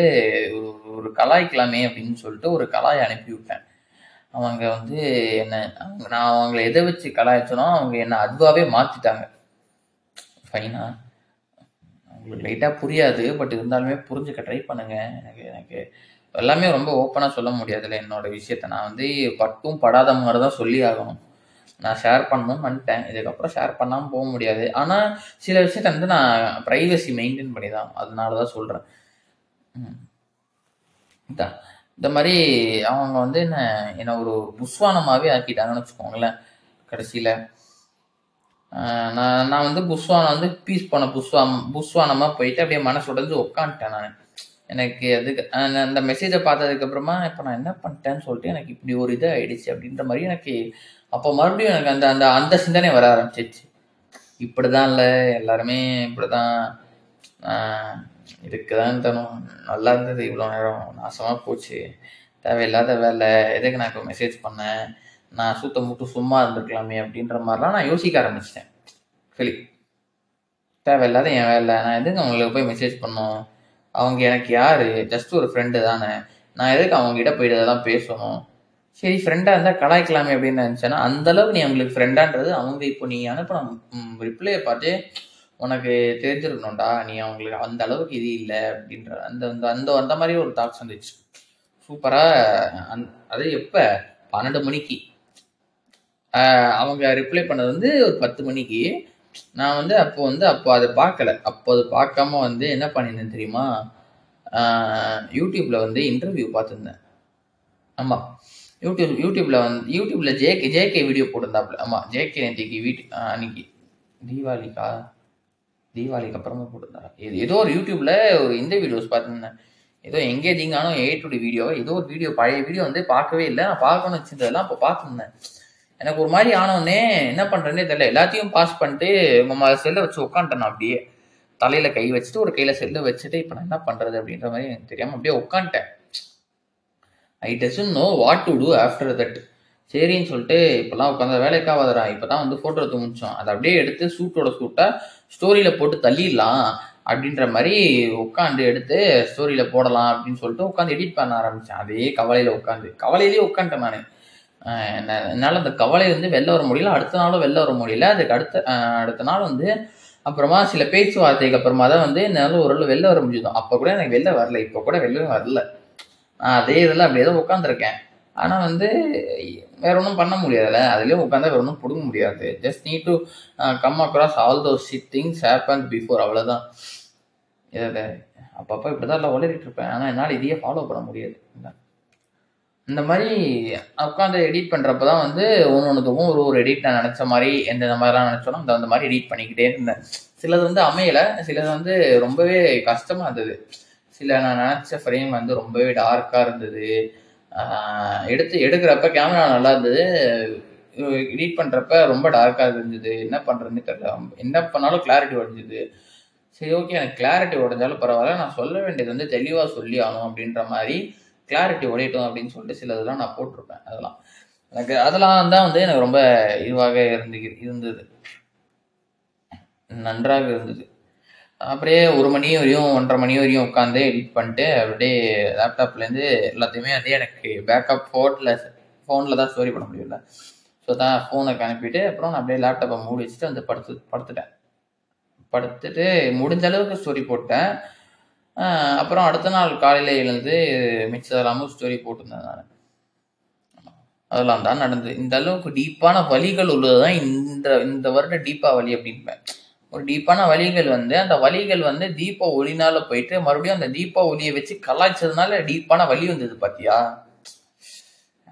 S1: ஒரு ஒரு கலாய்க்கலாமே அப்படின்னு சொல்லிட்டு ஒரு கலாய் அனுப்பி விட்டேன். அவங்க வந்து என்ன அவங்க நான் அவங்கள எதை வச்சு கலாய்ச்சனோ அவங்க என்னை அதுவாகவே மாற்றிட்டாங்க ஃபைனா உங்களுக்கு லைட்டாக புரியாது பட் இருந்தாலுமே புரிஞ்சுக்க ட்ரை பண்ணுங்கள் எனக்கு எனக்கு எல்லாமே ரொம்ப ஓப்பனாக சொல்ல முடியாதுல்ல என்னோட விஷயத்த. நான் வந்து பட்டும் படாத மாதிரி தான் சொல்லி ஆகணும். நான் ஷேர் பண்ணணும்னு வந்துட்டேன். இதுக்கப்புறம் ஷேர் பண்ணாமல் போக முடியாது. ஆனால் சில விஷயத்த வந்து நான் ப்ரைவசி மெயின்டைன் பண்ணி தான் அதனால தான் சொல்கிறேன் இதான் இந்த மாதிரி அவங்க வந்து என்ன என்னை ஒரு புஸ்வானமாகவே ஆக்கிட்டாங்கன்னு வச்சுக்கோங்களேன் கடைசியில். நான் நான் வந்து புஸ்வானம் வந்து பீஸ் பண்ண புஸ்வாம் புஸ்வானமாக போயிட்டு அப்படியே மனசு உடஞ்சு உட்காந்துட்டேன் நான். எனக்கு அதுக்கு அந்த அந்த மெசேஜை பார்த்ததுக்கு அப்புறமா இப்போ நான் என்ன பண்ணிட்டேன்னு சொல்லிட்டு எனக்கு இப்படி ஒரு இது ஆயிடுச்சு அப்படின்ற மாதிரி எனக்கு அப்போ மறுபடியும் எனக்கு அந்த அந்த அந்த சிந்தனை வர ஆரம்பிச்சிச்சு இப்படிதான் இல்லை எல்லாருமே இப்படிதான் இதுக்குதான் தரும் நல்லா இருந்தது இவ்வளோ நேரம். நாசமாக போச்சு. தேவையில்லாத வேலை. எதுக்கு நான் இப்போ மெசேஜ் பண்ணேன்? நான் சுத்த முட்டு சும்மா இருந்திருக்கலாமே அப்படின்ற மாதிரிலாம் நான் யோசிக்க ஆரம்பிச்சிட்டேன். சரி. தேவையில்லாத என் வேலை. நான் எதுக்கு அவங்களுக்கு போய் மெசேஜ் பண்ணோம் அவங்க எனக்கு யாரு? ஜஸ்ட் ஒரு ஃப்ரெண்டு தானே. நான் எதுக்கு அவங்க கிட்ட போயிட்டு அதெல்லாம் பேசணும்? சரி ஃப்ரெண்டாக இருந்தால் கலாய்க்கலாமே அப்படின்னு நினச்சேன்னா அந்த நீ அவங்களுக்கு ஃப்ரெண்டான்றது அவங்க இப்போ நீ அனுப்பின ரிப்ளையை பார்த்தே உனக்கு தெரிஞ்சிருக்கணும்டா நீ அவங்களுக்கு அந்த அளவுக்கு இது இல்லை அப்படின்ற அந்த அந்த அந்த அந்த மாதிரி ஒரு தாட்ஸ் வந்துச்சு. சூப்பராக அந் அது எப்போ? பன்னெண்டு மணிக்கு. அவங்க ரிப்ளை பண்ணது வந்து ஒரு பத்து மணிக்கு. நான் வந்து அப்போ வந்து அப்போ அதை பார்க்கல அப்போ அது பார்க்காம வந்து என்ன பண்ணியிருந்தேன் தெரியுமா? ஆஹ் யூடியூப்ல வந்து இன்டர்வியூ பார்த்துருந்தேன். ஆமாம் யூடியூப் யூடியூப்ல வந்து யூடியூப்ல ஜேகே ஜேகே வீடியோ போட்டிருந்தாப்புல. ஆமாம் ஜேகே நேற்றுக்கு வீட்டு ஆஹ் அன்னைக்கு தீபாவளிக்கா தீபாவளிக்கு அப்புறமா போட்டிருந்தா இது ஏதோ ஒரு யூடியூப்ல ஒரு இந்த வீடியோஸ் பார்த்துருந்தேன். ஏதோ எங்கேஜிங்கான ஏ டு வீடியோ ஏதோ ஒரு வீடியோ பழைய வீடியோ வந்து பார்க்கவே இல்லை. நான் பார்க்கணும்னு வச்சிருந்ததெல்லாம் அப்போ பார்த்துருந்தேன். எனக்கு ஒரு மாதிரி ஆனோடனே என்ன பண்ணுறேன்னே தெரியல. எல்லாத்தையும் பாஸ் பண்ணிட்டு உங்க செல்லை வச்சு உட்காந்துட்டேன் நான் அப்படியே. தலையில் கை வச்சுட்டு ஒரு கையில் செல்லை வச்சுட்டு இப்போ நான் என்ன பண்ணுறது அப்படின்ற மாதிரி எனக்கு தெரியாமல் அப்படியே உட்காந்துட்டேன் I doesn't know what to do after that சரின்னு சொல்லிட்டு இப்போலாம் உட்காந்து வேலைக்காவதுடா இப்போ தான் வந்து ஃபோட்டோ எடுத்து முடிச்சோம். அதை அப்படியே எடுத்து சூட்டோட சூட்டாக ஸ்டோரியில் போட்டு தள்ளிடலாம் அப்படின்ற மாதிரி உட்காந்து எடுத்து ஸ்டோரியில் போடலாம் அப்படின்னு சொல்லிட்டு உட்காந்து எடிட் பண்ண ஆரம்பித்தேன் அதே கவலையில் உட்காந்து கவலையிலேயே உட்காந்துட்டேன் நான். என்னால் அந்த கவலை வந்து வெளில வர முடியல அடுத்த நாளும் வெளில வர முடியல. அதுக்கு அடுத்த அடுத்த நாள் வந்து அப்புறமா சில பேச்சுவார்த்தைக்கு அப்புறமா தான் வந்து என்னால் ஓரளவு வெளில வர முடிஞ்சதும் அப்போ கூட எனக்கு வெளில வரல இப்போ கூட வெளில வரல. நான் அதே இதில் அப்படியே தான் உட்காந்துருக்கேன் ஆனால் வந்து வேற ஒன்றும் பண்ண முடியாதுல்ல. அதுலேயே உட்காந்தா வேற ஒன்றும் பிடுங்க முடியாது. Just need to come across all those shit things happen before அவ்வளோதான் இதை அப்பப்போ இப்படி தான் எல்லாம் உளறிட்டு இருப்பேன். ஆனால் என்னால் இதையே ஃபாலோ பண்ண முடியாது. இந்த மாதிரி உட்காந்து எடிட் பண்ணுறப்ப தான் வந்து ஒன்று ஒன்றுத்துக்கும் ஒரு ஒரு எடிட் நான் நினச்ச மாதிரி எந்தெந்த மாதிரிலாம் நினச்சோனோ அந்த அந்த மாதிரி எடிட் பண்ணிக்கிட்டே இருந்தேன். சிலது வந்து அமையலை சிலது வந்து ரொம்பவே கஷ்டமாக இருந்தது. சில நான் நினச்ச ஃப்ரேம் வந்து ரொம்பவே டார்க்காக இருந்தது. எடுத்து எடுக்கிறப்ப கேமரா நல்லா இருந்தது. எடிட் பண்ணுறப்ப ரொம்ப டார்க்காக இருந்தது. என்ன பண்ணுறதுன்னு தெரியல. என்ன பண்ணாலும் கிளாரிட்டி உடஞ்சிது. சரி ஓகே எனக்கு கிளாரிட்டி உடஞ்சாலும் பரவாயில்ல. நான் சொல்ல வேண்டியது வந்து தெளிவாக சொல்லி ஆகணும் அப்படின்ற மாதிரி கிளாரிட்டி உடையட்டும் அப்படின்னு சொல்லிட்டு சில இதெல்லாம் நான் போட்டிருப்பேன். அதெல்லாம். எனக்கு அதெல்லாம் தான் வந்து எனக்கு ரொம்ப இதுவாக இருந்து இருந்தது. நன்றாக இருந்தது. அப்படியே ஒரு மணி வரையும் ஒன்றரை மணி வரையும் உட்காந்து எடிட் பண்ணிட்டு அப்படியே லேப்டாப்லேருந்து எல்லாத்தையுமே வந்து எனக்கு பேக்கப் ஃபோனில் ஃபோனில் தான் ஸ்டோரி பண்ண முடியல ஸோ தான் ஃபோனை அனுப்பிட்டு அப்புறம் நான் அப்படியே லேப்டாப்பை மூடி வச்சுட்டு வந்து படுத்து படுத்துட்டேன். படுத்துட்டு முடிஞ்ச அளவுக்கு ஸ்டோரி போட்டேன். அப்புறம் அடுத்த நாள் காலையில் எழுந்து மிச்சதெல்லாமும் ஸ்டோரி போட்டிருந்தேன் நான். அதெல்லாம் தான் நடந்தது. இந்த அளவுக்கு டீப்பான வலிகள் உள்ளது தான் இந்த இந்த வருட டீப்பா வலி அப்படின்பேன் ஒரு டீப்பான வழிகள் வந்து அந்த வழிகள் வந்து தீப ஒளினால போயிட்டு மறுபடியும் அந்த தீப ஒளியை வச்சு கலாய்ச்சதுனால டீப்பான வலி வந்தது பாத்தியா?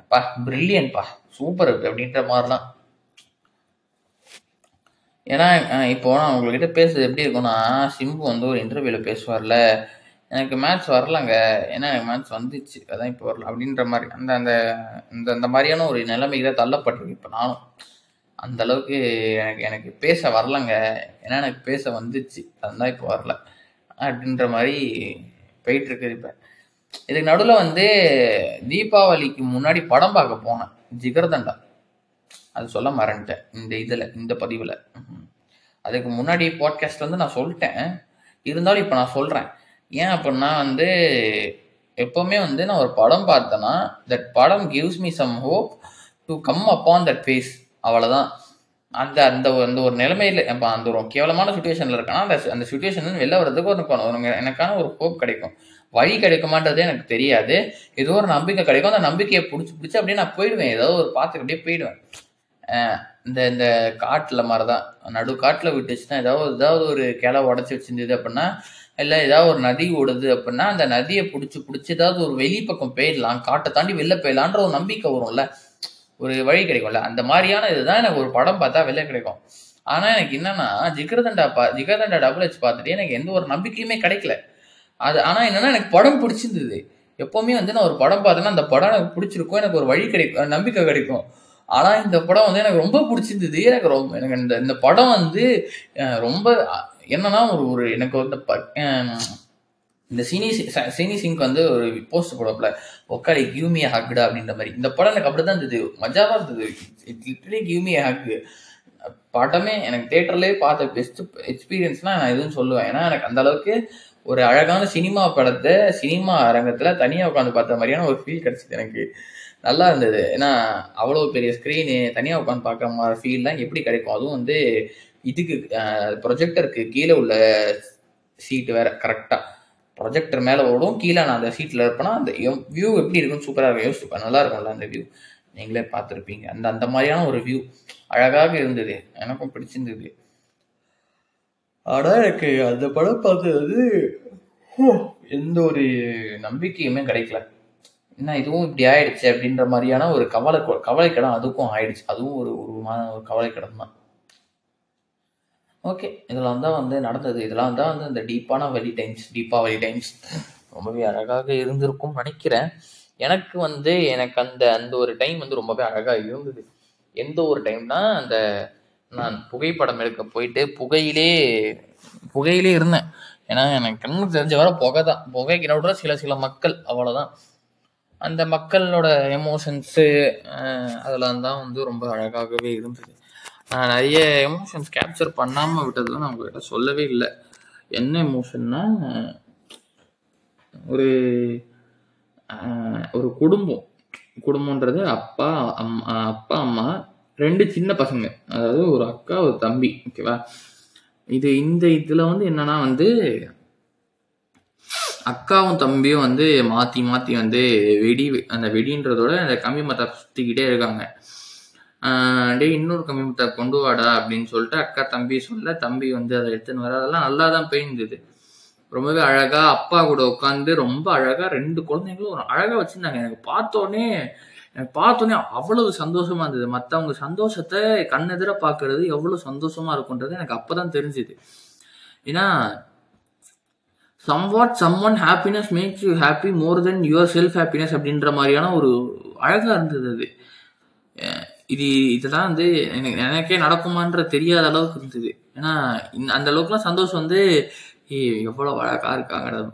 S1: அப்பா பிரில்லியன்ட்பா சூப்பர் அப்படின்ற மாதிரிலாம் ஏன்னா இப்போ நான் உங்ககிட்ட பேசுறது எப்படி இருக்கும்னா சிம்பு வந்து ஒரு இன்டர்வியூல பேசுவார்ல. எனக்கு மேட்ச் வரலங்க. ஏன்னா எனக்கு மேட்ச் வந்துச்சு. அதான் இப்போ வரல. அப்படின்ற மாதிரி அந்த அந்த இந்த இந்த மாதிரியான ஒரு நிலைமைக்கு தள்ளப்பட்டிருக்கு இப்போ நானும். அந்த அளவுக்கு எனக்கு எனக்கு பேச வரலங்க. ஏன்னா எனக்கு பேச வந்துச்சு. அதுதான் இப்போ வரல. அப்படின்ற மாதிரி போயிட்டு இருக்குது இப்போ. இதுக்கு நடுவில் வந்து தீபாவளிக்கு முன்னாடி படம் பார்க்க போனேன். ஜிகர்தண்டா. அது சொல்ல மறந்துட்டேன். இந்த இதில் இந்த பதிவில். அதுக்கு முன்னாடி பாட்காஸ்ட் வந்து நான் சொல்லிட்டேன். இருந்தாலும் இப்போ நான் சொல்கிறேன் ஏன் அப்படின்னா வந்து எப்போவுமே வந்து நான் ஒரு படம் பார்த்தேன்னா தட் படம் gives me some hope to come upon that phase அவ்வளோதான் அந்த அந்த அந்த ஒரு நிலைமையில் இப்போ அந்த ஒரு கேவலமான சுச்சுவேஷனில் இருக்கேன்னா அந்த அந்த சுச்சுவேஷன் வெளில வர்றதுக்கு ஒரு எனக்கான ஒரு ஹோப் கிடைக்கும். வழி கிடைக்குமான்றது எனக்கு தெரியாது. ஏதோ ஒரு நம்பிக்கை கிடைக்கும். அந்த நம்பிக்கையை பிடிச்சி பிடிச்சி அப்படியே நான் போயிடுவேன். ஏதோ ஒரு பார்த்துக்கிட்டே போயிடுவேன். இந்த இந்த காட்டில் மாதிரி தான் நடு காட்டில் விட்டுச்சுன்னா ஏதாவது ஏதாவது ஒரு கிளை உடச்சி வச்சிருந்தது அப்படின்னா இல்லை ஏதாவது ஒரு நதி ஓடுது அப்படின்னா அந்த நதியை பிடிச்சி பிடிச்சி ஏதாவது ஒரு வெளி பக்கம் போயிடலாம். காட்டை தாண்டி வெளில போயிடலான்ற ஒரு நம்பிக்கை வரும்ல. ஒரு வழி கிடைக்கும்ல. அந்த மாதிரியான இதுதான் எனக்கு ஒரு படம் பார்த்தா வெளில கிடைக்கும். ஆனால் எனக்கு என்னன்னா ஜிகர்தண்டா பா ஜிகர்தண்டா டபுள் ஹெச் பார்த்துட்டு எனக்கு எந்த ஒரு நம்பிக்கையுமே கிடைக்கல. அது ஆனால் என்னன்னா எனக்கு படம் பிடிச்சிருந்தது. எப்போவுமே வந்து நான் ஒரு படம் பார்த்தேன்னா அந்த படம் எனக்கு பிடிச்சிருக்கும். எனக்கு ஒரு வழி கிடைக்கும் நம்பிக்கை கிடைக்கும். ஆனால் இந்த படம் வந்து எனக்கு ரொம்ப பிடிச்சிருந்தது. எனக்கு ரொம்ப எனக்கு இந்த இந்த படம் வந்து ரொம்ப என்னன்னா ஒரு ஒரு எனக்கு வந்து ப- இந்த சினி சி- சினி சிங்க் வந்து ஒரு போஸ்ட் போடப்பில் ஒக்காடி கியூமி ஹாக்குடா அப்படின்ற மாதிரி. இந்த படம் எனக்கு அப்படிதான் இருந்தது. மஜாவாக இருந்தது. இட் லிட்டரலி கியூமி ஹாக்கு படமே எனக்கு தேட்டர்லேயே பார்த்த பெஸ்ட் எக்ஸ்பீரியன்ஸ்னால் நான் எதுவும் சொல்லுவேன். ஏன்னா எனக்கு அந்த அளவுக்கு ஒரு அழகான சினிமா படத்தை சினிமா அரங்கத்தில் தனியாக உட்காந்து பார்த்த மாதிரியான ஒரு ஃபீல் கிடச்சிது எனக்கு. நல்லா இருந்தது. ஏன்னா அவ்வளோ பெரிய ஸ்க்ரீனு தனியாக உட்காந்து பார்க்குற மாதிரி ஃபீல்லாம் எப்படி கிடைக்கும். அதுவும் வந்து இதுக்கு ப்ரொஜெக்டருக்கு கீழே உள்ள சீட்டு வேற கரெக்டாக ப்ரொஜெக்டர் மேலே ஓடும் கீழே நான் அந்த சீட்டில் இருப்பேன்னா அந்த வியூ எப்படி இருக்குன்னு சூப்பராக இருக்கும். யோசிச்சுப்பேன் நல்லா இருக்கும்ல அந்த வியூ நீங்களே பார்த்துருப்பீங்க. அந்த அந்த மாதிரியான ஒரு வியூ அழகாக இருந்தது. எனக்கும் பிடிச்சிருந்தது. ஆனால் எனக்கு அந்த படம் பார்த்தது எந்த ஒரு நம்பிக்கையுமே கிடைக்கல. என்ன இதுவும் இப்படி ஆயிடுச்சு அப்படின்ற மாதிரியான ஒரு கவலை கவலைக்கிடம் அதுக்கும் ஆயிடுச்சு. அதுவும் ஒரு ஒரு மா- ஒரு கவலைக்கிடம் தான். ஓகே இதெல்லாம் தான் வந்து நடந்தது. இதெல்லாம் தான் வந்து இந்த டீப்பான வலி டைம்ஸ் தீபாவளி டைம்ஸ் ரொம்பவே அழகாக இருந்திருக்கும் நினைக்கிறேன். எனக்கு வந்து எனக்கு அந்த அந்த ஒரு டைம் வந்து ரொம்பவே அழகாக இருந்தது. எந்த ஒரு டைம்னா அந்த நான் புகைப்படம் எடுக்க போயிட்டு புகையிலே புகையிலே இருந்தேன். ஏன்னா எனக்கு கண்ணுக்கு தெரிஞ்ச வர புகை தான். புகைக்கு நடுவில் சில சில மக்கள். அவ்வளோதான் அந்த மக்களோட எமோஷன்ஸு அதெல்லாம் தான் வந்து ரொம்ப அழகாகவே இருந்தது. நான் நிறைய எமோஷன்ஸ் கேப்சர் பண்ணாமல் விட்டதும் நான் உங்கள்கிட்ட சொல்லவே இல்லை. என்ன எமோஷன்னா ஒரு ஒரு குடும்பம். குடும்பன்றது அப்பா அம் அப்பா அம்மா ரெண்டு சின்ன பசங்க. அதாவது ஒரு அக்கா ஒரு தம்பி ஓகேவா இது இந்த இதில் வந்து என்னன்னா வந்து அக்காவும் தம்பியும் வந்து மாற்றி மாற்றி வந்து வெடி அந்த வெடின்றதோட அந்த கம்மி மத்தா சுற்றிக்கிட்டே இருக்காங்க. ஆஹ் டேய் இன்னொரு கம்மி மத்தா கொண்டு வாடா அப்படின்னு சொல்லிட்டு அக்கா தம்பி சொல்ல தம்பி வந்து அதை எடுத்துன்னு வர அதெல்லாம் நல்லா தான் போயிருந்தது. ரொம்பவே அழகா அப்பா கூட உட்காந்து ரொம்ப அழகா ரெண்டு குழந்தைங்களும் ஒரு அழகா வச்சிருந்தாங்க. எனக்கு பார்த்தோன்னே எனக்கு பார்த்தோன்னே அவ்வளவு சந்தோஷமா இருந்தது. மற்றவங்க சந்தோஷத்தை கண்ணெதிர பார்க்கறது எவ்வளவு சந்தோஷமா இருக்குன்றது எனக்கு அப்பதான் தெரிஞ்சுது. ஏன்னா somewhat someone happiness makes you happy more than your self happiness அப்படின்ற மாதிரியான ஒரு அழகாக இருந்தது அது. இது இதெல்லாம் வந்து எனக்கு எனக்கே நடக்குமான்ற தெரியாத அளவுக்கு இருந்தது. ஏன்னா இந்த- அந்த அளவுக்குலாம் சந்தோஷம் வந்து ஏய் எவ்வளோ அழகாக இருக்காங்க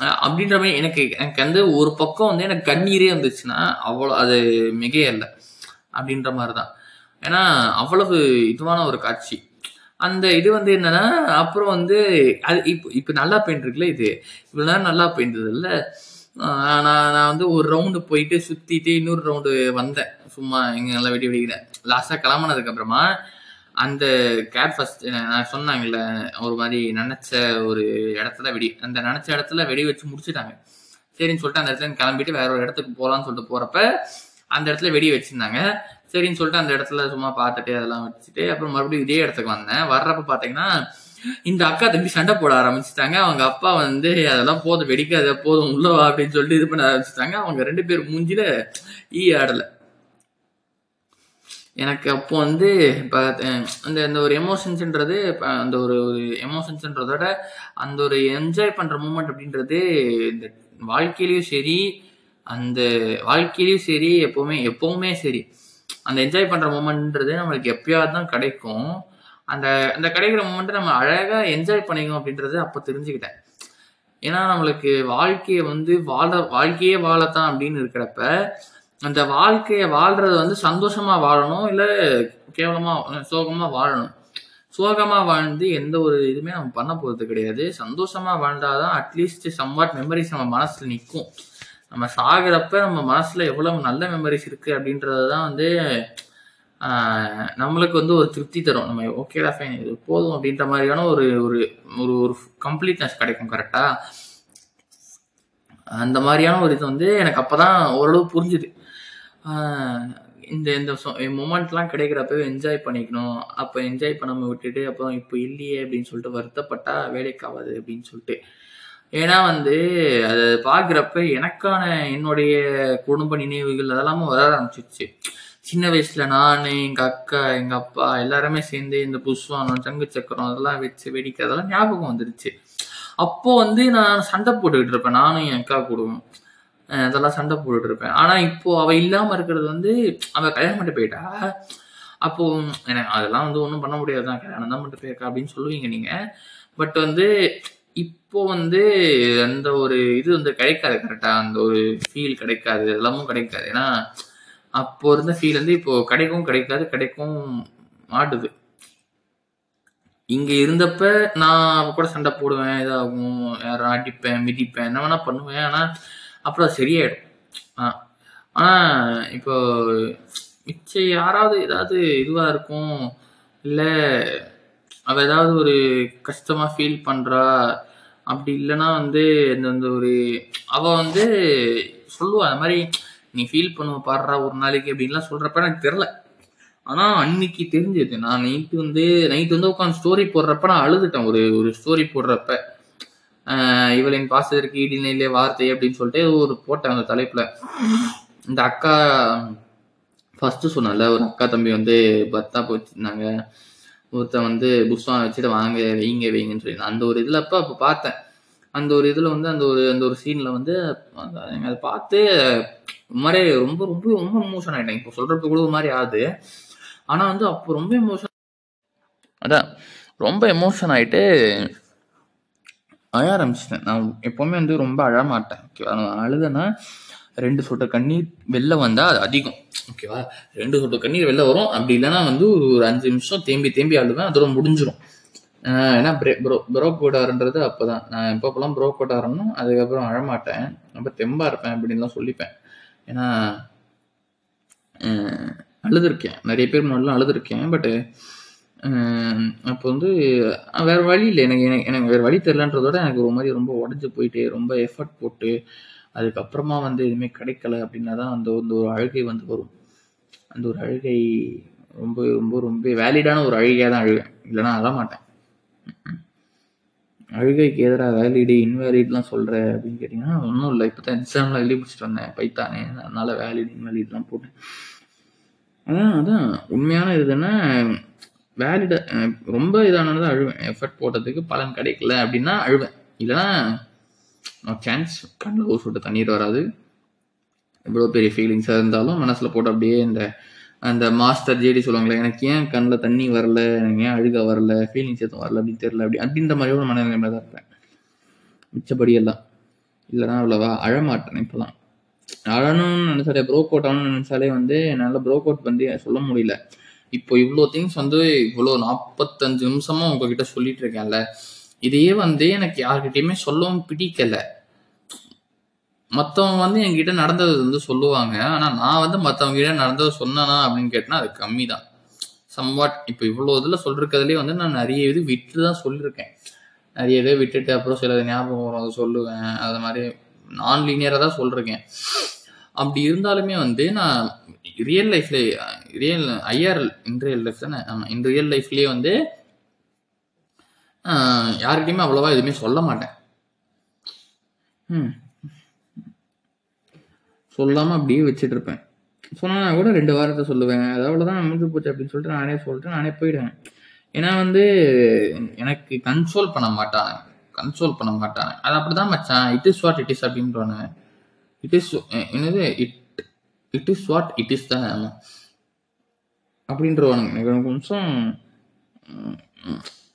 S1: அப்படின்ற மாதிரி எனக்கு எனக்கு வந்து ஒரு பக்கம் வந்து எனக்கு கண்ணீரே வந்துச்சுன்னா அவ்வளோ அது மிகையல்ல. அப்படின்ற மாதிரி தான் ஏன்னா அவ்வளவு இதுவான ஒரு காட்சி. அந்த இது வந்து என்னன்னா அப்புறம் வந்து அது இப்போ இப்போ நல்லா பெயிண்ட்ருக்குல்ல இது? இவ்வளோ நேரம் நல்லா போயிருந்தது நான் நான் வந்து ஒரு ரவுண்டு போயிட்டு சுத்திட்டு இன்னொரு ரவுண்டு வந்தேன். சும்மா இங்கே நல்லா வெடி வெடிக்கிறேன். லாஸ்ட்டாக கிளம்புனதுக்கு அப்புறமா அந்த கேப் ஃபஸ்ட் நான் சொன்னாங்கல்ல ஒரு மாதிரி நினைச்ச ஒரு இடத்துல வெடி அந்த நினைச்ச இடத்துல வெடி வச்சு முடிச்சுட்டாங்க. சரின்னு சொல்லிட்டு அந்த இடத்துல கிளம்பிட்டு வேற ஒரு இடத்துக்கு போகலான்னு சொல்லிட்டு போறப்ப அந்த இடத்துல வெடி வச்சிருந்தாங்க. சரின்னு சொல்லிட்டு அந்த இடத்துல சும்மா பார்த்துட்டு அதெல்லாம் வச்சுட்டு அப்புறம் மறுபடியும் இதே இடத்துக்கு வந்தேன். வர்றப்ப பார்த்தீங்கன்னா இந்த அக்கா தம்பி சண்டை போட ஆரம்பிச்சிட்டாங்க. அவங்க அப்பா வந்து அதெல்லாம் போதும் வெடிக்காத போதும் உள்ள வா அப்படின்னு சொல்லிட்டு இது பண்ண ஆரம்பிச்சிட்டாங்க. அவங்க ரெண்டு பேர் மூஞ்சில ஈ ஆடல. எனக்கு அப்போ வந்து இப்போ அந்த அந்த ஒரு எமோஷன்ஸ்ன்றது இப்போ அந்த ஒரு ஒரு எமோஷன்ஸ்ன்றதோட அந்த ஒரு என்ஜாய் பண்ணுற மூமெண்ட் அப்படின்றது இந்த வாழ்க்கையிலயும் சரி அந்த வாழ்க்கையிலயும் சரி எப்பவுமே எப்பவுமே சரி. அந்த என்ஜாய் பண்ணுற மூமெண்ட்ன்றது நம்மளுக்கு எப்பயாவது தான் கிடைக்கும். அந்த அந்த கிடைக்கிற மூமெண்ட்டை நம்ம அழகாக என்ஜாய் பண்ணிக்கணும் அப்படின்றது அப்போ தெரிஞ்சுக்கிட்டேன். ஏன்னா நம்மளுக்கு வாழ்க்கையை வந்து வாழ வாழ்க்கையே வாழத்தான் அப்படின்னு இருக்கிறப்ப அந்த வாழ்க்கையை வாழ்றது வந்து சந்தோஷமா வாழணும் இல்லை கேவலமா சோகமா வாழணும். சோகமா வாழ்ந்து எந்த ஒரு இதுவுமே நம்ம பண்ண போறது கிடையாது. சந்தோஷமா வாழ்ந்தாதான் அட்லீஸ்ட் சம்வாட் மெமரிஸ் நம்ம மனசுல நிற்கும் நம்ம சாகிறப்ப நம்ம மனசுல எவ்வளவு நல்ல மெமரிஸ் இருக்கு அப்படின்றது தான் வந்து நம்மளுக்கு வந்து ஒரு திருப்தி தரும். நம்ம ஓகேடா ஃபைன் இது போதும் அப்படின்ற மாதிரியான ஒரு ஒரு ஒரு ஒரு கம்ப்ளீட்னஸ் கிடைக்கும் கரெக்டா அந்த மாதிரியான ஒரு இது வந்து எனக்கு அப்பதான் ஓரளவு புரிஞ்சுது. ஆஹ் இந்த இந்த மூமெண்ட்லாம் கிடைக்கிறப்பவே என்ஜாய் பண்ணிக்கணும். அப்போ என்ஜாய் பண்ணாம விட்டுட்டு அப்புறம் இப்போ இல்லையே அப்படின்னு சொல்லிட்டு வருத்தப்பட்டா வேலைக்கு ஆகாது அப்படின்னு சொல்லிட்டு. ஏன்னா வந்து அதை பார்க்குறப்ப எனக்கான என்னுடைய குடும்ப நினைவுகள் அதெல்லாமும் வர ஆரம்பிச்சிருச்சு. சின்ன வயசுல நான் எங்க அக்கா எங்க அப்பா எல்லாருமே சேர்ந்து இந்த புஷ்வானம் சங்கு சக்கரம் அதெல்லாம் வச்சு வெடிக்க அதெல்லாம் ஞாபகம் வந்துருச்சு. அப்போ வந்து நான் சண்டை போட்டுக்கிட்டு இருப்பேன். நானும் என் அக்கா கூடவும் அதெல்லாம் சண்டை போட்டுட்டு இருப்பேன். ஆனா இப்போ அவ இல்லாம இருக்கிறது வந்து அவ கல்யாணம் பண்ணிட்டு போயிட்டா. அப்போ எனக்கு அதெல்லாம் வந்து ஒன்றும் பண்ண முடியாதுதான். கல்யாணம் தான் பண்ணிட்டு போயிருக்கா அப்படின்னு சொல்லுவீங்க நீங்க. பட் வந்து இப்போ வந்து அந்த ஒரு இது வந்து கிடைக்காது கரெக்டாக அந்த ஒரு ஃபீல் கிடைக்காது எல்லாமும் கிடைக்காது. ஏன்னா அப்போ இருந்த ஃபீல் வந்து இப்போ கிடைக்கும் கிடைக்காது கிடைக்கும் மாட்டுது. இங்கே இருந்தப்ப நான் அவ கூட சண்டை போடுவேன் இதாகும் யாரும் அடிப்பேன் மிதிப்பேன் என்ன வேணா பண்ணுவேன். ஆனால் அப்புறம் சரியாயிடும். ஆ. ஆனால் இப்போ மிச்சம் யாராவது ஏதாவது இதுவாக இருக்கும் இல்லை அவ ஏதாவது ஒரு கஷ்டமா ஃபீல் பண்றா? அப்படி இல்லைன்னா வந்து இந்த இந்த ஒரு அவ வந்து சொல்லுவா அந்த மாதிரி நீ ஃபீல் பண்ணுவ பாடுறா ஒரு நாளைக்கு அப்படின்லாம் சொல்றப்ப எனக்கு தெரில ஆனா அன்னைக்கு தெரிஞ்சது. நான் நைட்டு வந்து நைட்டு வந்து உட்காந்து ஸ்டோரி போடுறப்ப நான் அழுதுட்டேன். ஒரு ஒரு ஸ்டோரி போடுறப்ப. ஆஹ் இவளின் பாசத்திற்கு ஈடினிலே வார்த்தை அப்படின்னு சொல்லிட்டு ஒரு போட்டேன் அந்த தலைப்புல. இந்த அக்கா ஃபர்ஸ்ட்டு சொன்னல ஒரு அக்கா தம்பி வந்து பர்த்தா போச்சுருந்தாங்க ஒருத்தன் வந்து புஷ்வா வச்சுட்டு வாங்க வைங்க வைங்கன்னு சொல்லி அந்த ஒரு இதில் அப்போ அப்போ பார்த்தேன். அந்த ஒரு இதில் வந்து அந்த ஒரு அந்த ஒரு சீனில் வந்து அதை பார்த்து மாதிரி ரொம்ப ரொம்ப ரொம்ப எமோஷன் ஆகிட்டேன் இப்போ சொல்கிறப்ப கூட ஒரு மாதிரி ஆகுது. ஆனால் வந்து அப்போ ரொம்ப எமோஷன் அதான் ரொம்ப எமோஷன் ஆகிட்டு அழ ஆரம்பிச்சிட்டேன். நான் எப்போவுமே வந்து ரொம்ப அழமாட்டேன் ஓகேவா? நான் அழுதேன்னா ரெண்டு சொட்டு கண்ணீர் வெளில வந்தால் அது அதிகம். ஓகேவா ரெண்டு சொட்டு கண்ணீர் வெளில வரும். அப்படி இல்லைன்னா வந்து ஒரு அஞ்சு நிமிஷம் தேம்பி தேம்பி அழுவேன் அதோட முடிஞ்சிடும் ஏன்னா பிரே ப்ரோ ப்ரோ கோட்டாருன்றது அப்போ தான் நான் எப்பப்பெல்லாம் ப்ரோ கோட்டாரணும் அதுக்கப்புறம் அழமாட்டேன். ரொம்ப தெம்பாக இருப்பேன் அப்படின்லாம் சொல்லிப்பேன். ஏன்னா அழுதுருக்கேன். நிறைய பேர் முன்னாடிலாம் அழுதுருக்கேன். பட்டு அப்போ வந்து வேறு வழி இல்லை. எனக்கு எனக்கு எனக்கு வேறு வழி தெரிலன்றதோட எனக்கு ஒரு மாதிரி ரொம்ப உடஞ்சி போயிட்டு ரொம்ப எஃபர்ட் போட்டு அதுக்கப்புறமா வந்து எதுவுமே கிடைக்கல அப்படின்னா தான் அந்த அந்த ஒரு அழுகை வந்து வரும். அந்த ஒரு அழுகை ரொம்ப ரொம்ப ரொம்ப வேலிடான ஒரு அழுகையாக தான் அழுவேன். இல்லைனா அழ மாட்டேன். அழுகைக்கு எதிராக வேலிடு இன்வேலிட்லாம் சொல்கிற அப்படின்னு கேட்டிங்கன்னா ஒன்றும் இல்லை. இப்போ தான் எக்ஸாமில் எழுதி பிடிச்சிட்டு வந்தேன். பைத்தானே. அதனால் வேலிட் இன்வேலிட்லாம் போட்டேன். அதான் அதான். உண்மையான இதுன்னா வேலிட ரொம்ப இதானது அழுவேன். எஃபர்ட் போட்டதுக்கு பலன் கிடைக்கல அப்படின்னா அழுவேன். இல்லைன்னா சான்ஸ் கண்ணில் ஒரு விட்டு தண்ணீர் வராது. எவ்வளோ பெரிய ஃபீலிங்ஸாக இருந்தாலும் மனசில் போட்டு அப்படியே இந்த அந்த மாஸ்டர் ஜேடி சொல்லுவாங்களே எனக்கு ஏன் கண்ணில் தண்ணி வரல? எனக்கு ஏன் அழுக வரல? ஃபீலிங்ஸ் எதுவும் வரல அப்படின்னு தெரியல. அப்படி அப்படின்ற மாதிரி ஒரு மனநிலைமையில தான் இருப்பேன். மிச்சப்படி எல்லாம். இல்லைன்னா அவ்வளோவா அழமாட்டேன் இப்போலாம் அழணும்னு நினச்சாலே ப்ரோக் அவுட் ஆகணும்னு நினச்சாலே வந்து என்னால் ப்ரோக் அவுட் வந்து சொல்ல முடியல. இப்போ இவ்வளோ திங்ஸ் வந்து இவ்வளோ நாற்பத்தஞ்சு நிமிஷமாக உங்ககிட்ட சொல்லிட்டு இருக்கேன்ல. இதையே வந்து எனக்கு யார்கிட்டயுமே சொல்லவும் பிடிக்கல. மற்றவங்க வந்து என்கிட்ட நடந்தது வந்து சொல்லுவாங்க. ஆனால் நான் வந்து மற்றவங்க கிட்ட நடந்தது சொன்னனா அப்படின்னு கேட்டால் அது கம்மி தான் சம்வாட் இப்போ இவ்வளோ இதில் சொல்லிருக்கிறதுலேயே வந்து நான் நிறைய இது விட்டு தான் சொல்லியிருக்கேன் நிறைய இதை விட்டுட்டு அப்புறம் சில ஞாபகம் வரும் அதை சொல்லுவேன். அது மாதிரி நான் லீனியராக தான் சொல்லிருக்கேன். அப்படி இருந்தாலுமே வந்து நான் ரியல் லைஃப்ல real IRL in real life தானே? ஆமாம் இன் ரியல் லைஃப்லேயே வந்து யாருக்கிட்டையுமே அவ்வளோவா எதுவுமே சொல்ல மாட்டேன். ம் சொல்லாமல் அப்படியே வச்சுட்டு இருப்பேன். சொன்னா கூட ரெண்டு வாரத்தை சொல்லுவேன். அது அவ்வளோதான் முடிஞ்சு போச்சு அப்படின்னு சொல்லிட்டு நானே சொல்லிட்டு நானே போயிடுவேன். ஏன்னா வந்து எனக்கு கன்சோல் பண்ண மாட்டானே. கன்சோல் பண்ண மாட்டானே. அது அப்படிதான் மச்சான். It is what it is அப்படின்றானு it is என்னது? It it is what it is தானே. அப்படின்றவானுங்க. எனக்கு கொஞ்சம்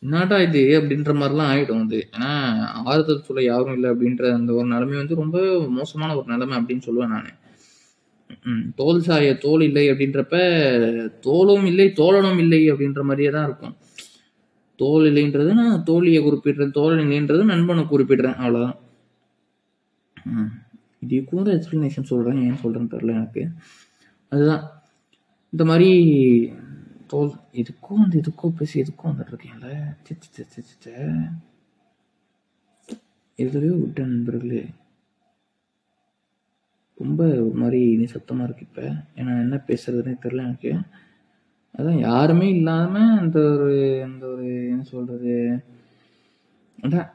S1: என்னடா இது அப்படின்ற மாதிரிலாம் ஆகிடும் அது. ஏன்னா ஆறுதல் சொல்ல யாரும் இல்லை அப்படின்ற அந்த ஒரு நிலைமை வந்து ரொம்ப மோசமான ஒரு நிலைமை அப்படின்னு சொல்லுவேன் நான். தோல் சாய தோல் இல்லை அப்படின்றப்ப தோலும் இல்லை தோழனும் இல்லை அப்படின்ற மாதிரியே தான் இருக்கும். தோல் இல்லைன்றது நான் தோழியை குறிப்பிடுறேன் தோழன் இல்லைன்றது நண்பனை குறிப்பிடுறேன் அவ்வளோதான் ம். இது கூட எக்ஸ்பிளனேஷன் சொல்கிறேன் ஏன் சொல்கிறேன்னு தெரில எனக்கு. அதுதான். இந்த மாதிரி தோல் இதுக்கும் அந்த இதுக்கும் பேசி இதுக்கும் வந்துட்டு இருக்கேன்ல சி, சி, சி, சி, விட்ட நண்பர்களே. ரொம்ப ஒரு மாதிரி நிசப்தமாக இருக்கு இப்போ. ஏன்னா என்ன பேசுறதுனே தெரில எனக்கு. அதான் யாருமே இல்லாமல் அந்த ஒரு அந்த ஒரு என்ன சொல்கிறது அதான்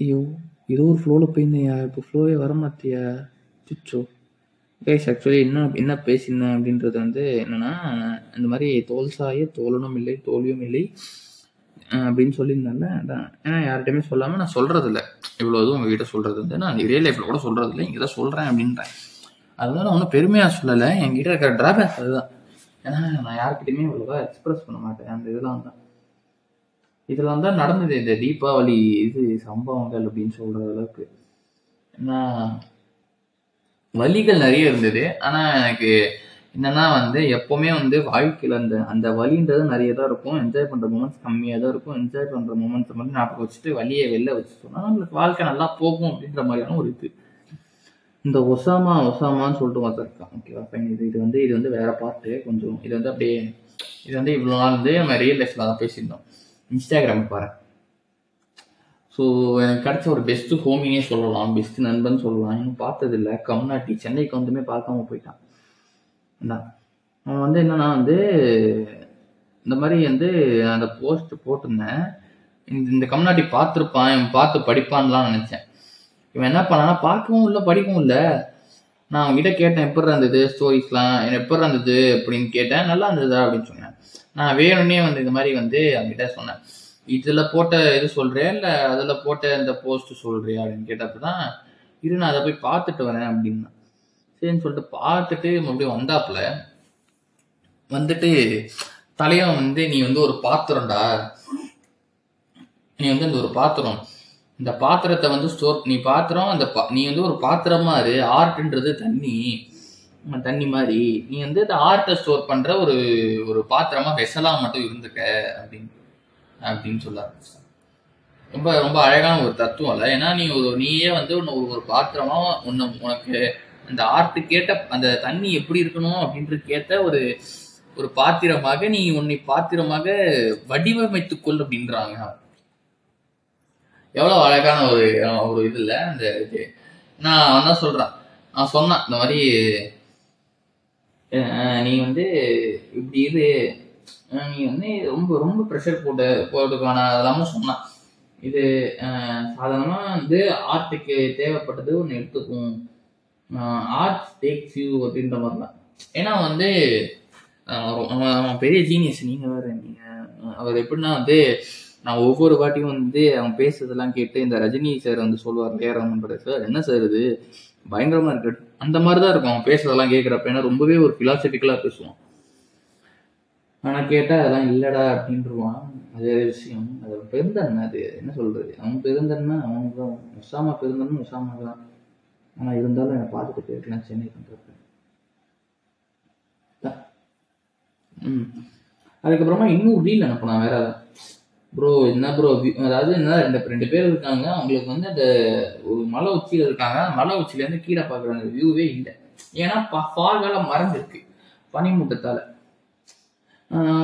S1: ஐயோ ஏதோ ஒரு ஃப்ளோவில் போயிருந்தேயா? இப்போ ஃப்ளோவே வர மாட்டியா சுச்சோ கைஸ் ஆக்சுவலி என்ன என்ன பேசியிருந்தேன் அப்படின்றது வந்து என்னென்னா இந்த மாதிரி தோல் சாய தோழனும் இல்லை தோல்வியும் இல்லை அப்படின்னு சொல்லியிருந்தால அதான். ஏன்னா யார்கிட்டயுமே சொல்லாமல் நான் சொல்கிறது இல்லை இவ்வளோ இதுவும் உங்ககிட்ட சொல்கிறது வந்து நான் ரியல் லைஃப்பில் கூட சொல்கிறது இல்லை இங்கே தான் சொல்கிறேன் அப்படின்றேன். அதனால நான் ஒன்றும் பெருமையாக சொல்லலை. என்கிட்ட இருக்கிற ட்ராபேக் அதுதான். ஏன்னா நான் யார்கிட்டயுமே இவ்வளோவா எக்ஸ்பிரஸ் பண்ண மாட்டேன். அந்த இதெல்லாம் தான் இதெல்லாம் தான் நடந்தது இந்த தீபாவளி இது சம்பவங்கள் அப்படின்னு சொல்கிற அளவுக்கு. ஏன்னா வலிகள் நிறைய இருந்தது. ஆனா எனக்கு என்னன்னா வந்து எப்பவுமே வந்து வாழ்க்கையில அந்த அந்த வலின்றது நிறைய தான் இருக்கும். என்ஜாய் பண்ற மூமெண்ட்ஸ் கம்மியா தான் இருக்கும். என்ஜாய் பண்ற மூமெண்ட்ஸ் மட்டும் ஞாபகம் வச்சுட்டு வலியை வெளில வச்சுட்டோம்னா நம்மளுக்கு வாழ்க்கை நல்லா போகும் அப்படின்ற மாதிரியான ஒரு இது. இந்த ஒசாமா ஒசாமான்னு சொல்லிட்டு ஒருத்தர் ஓகேவா fine. இது இது வந்து இது வந்து வேற பார்ட்டு கொஞ்சம் இது வந்து அப்படியே இது வந்து இவ்வளோ நாள் வந்து நம்ம ரியல் லைஃப்ல தான் பேசியிருந்தோம். இன்ஸ்டாகிராம் பாருங்க. ஸோ எனக்கு கிடைச்ச ஒரு பெஸ்ட்டு ஹோமினே சொல்லலாம் பெஸ்ட் நண்பன் சொல்லலாம். இன்னும் பார்த்ததில்ல. கம்னாட்டி சென்னைக்கு வந்துமே பார்க்காம போயிட்டான். அவன் வந்து என்னன்னா வந்து இந்த மாதிரி வந்து அந்த போஸ்ட் போட்டிருந்தேன். இந்த இந்த கம்னாட்டி பார்த்துருப்பான் இவன் பார்த்து படிப்பான்லாம் நினச்சேன். இவன் என்ன பண்ணானா பார்க்கவும் இல்லை படிக்கவும் இல்லை. நான் அவன்கிட்ட கேட்டேன் எப்படி இருந்தது ஸ்டோரிஸ்லாம் எனக்கு எப்படி இருந்தது அப்படின்னு கேட்டேன். நல்லா இருந்ததா அப்படின்னு சொன்னேன். நான் வேணும்னே வந்து இந்த மாதிரி வந்து அவங்ககிட்ட சொன்னேன். இதுல போட்ட இது சொல்றியா? இல்ல அதுல போட்ட இந்த போஸ்ட் சொல்றியா அப்படின்னு கேட்டப்பதான் இரு நான் அதை போய் பார்த்துட்டு வரேன் அப்படின்னா. சரின்னு சொல்லிட்டு பார்த்துட்டு மறுபடியும் வந்தாப்புல வந்துட்டு தலைவன் வந்து நீ வந்து ஒரு பாத்திரம்டா. நீ வந்து இந்த ஒரு பாத்திரம். இந்த பாத்திரத்தை வந்து ஸ்டோர் நீ பாத்திரம் அந்த பா- நீ வந்து ஒரு பாத்திரமா இரு. ஆர்ட்ன்றது தண்ணி. தண்ணி மாதிரி. நீ வந்து இந்த ஆர்ட்டை ஸ்டோர் பண்ற ஒரு ஒரு பாத்திரமா வெசலா மட்டும் இருந்துக்க. அப்படின்னு. அப்படின்னு சொல்ல ரொம்ப ரொம்ப அழகான ஒரு தத்துவம் இல்லை ஏன்னா நீ ஒரு நீயே வந்து உன்னை ஒரு பாத்திரமாக பாத்திரமா உன்னை உனக்கு அந்த ஆர்ட்டு கேட்ட அந்த தண்ணி எப்படி இருக்கணும் அப்படின்றது கேட்ட ஒரு ஒரு பாத்திரமாக நீ உன்னை பாத்திரமாக வடிவமைத்துக்கொள் அப்படின்றாங்க. எவ்வளோ அழகான ஒரு ஒரு இது இல்லை. அந்த இது. நான் அவன் தான் சொல்கிறான் நான் சொன்னான் இந்த மாதிரி நீ வந்து இப்படி இது நீ வந்து ரொம்ப ரொம்ப ப்ரெஷர் போட்டு போட்டுக்கான அதெல்லாமும் சொன்னான் இது சாதாரணமாக வந்து ஆர்ட்டுக்கு தேவைப்பட்டது ஒன்று எடுத்துக்கும் ஆர்ட் டேக்ஸ் யூ அப்படின்ற மாதிரி தான் ஏன்னா வந்து அவன் அவன் பெரிய ஜீனியஸ் நீங்கள் வேறு நீங்கள் அவர் எப்படின்னா வந்து நான் ஒவ்வொரு வாட்டியும் வந்து அவன் பேசுறதெல்லாம் கேட்டு இந்த ரஜினி சார் வந்து சொல்லுவார் ஏ ரமன் சார் என்ன சார் இது? பயங்கரமாக இருக்கு. அந்த மாதிரி தான் இருக்கும். அவன் பேசுறதெல்லாம் கேட்குறப்ப. ஏன்னா ரொம்பவே ஒரு ஃபிலாசபிக்கலாக பேசுவான். ஆனால் கேட்டால் அதெல்லாம் இல்லைடா அப்படின்ட்டுருவான் அது விஷயம். அது பெருந்தன்மை அது என்ன சொல்கிறது அவன் பெருந்தன்மை அவனுக்கு தான் உஷாமா பெருந்தன்மை உஷாமா தான். ஆனால் இருந்தாலும் என்னை பார்த்துட்டு போயிருக்கலாம் சென்னை பண்ணுறப்ப ம். அதுக்கப்புறமா இன்னும் ரீல் அனுப்பலாம் வேற ப்ரோ என்ன ப்ரோ அதாவது என்ன ரெண்டு ரெண்டு பேர் இருக்காங்க. அவங்களுக்கு வந்து அந்த ஒரு மலை உச்சியில் இருக்காங்க. மலை உச்சியிலேருந்து கீழே பார்க்குற அந்த வியூவே இல்லை. ஏன்னா ஃபாகால மறைஞ்சிருக்கு. பனிமூட்டத்தால பனிமூட்டத்தால்.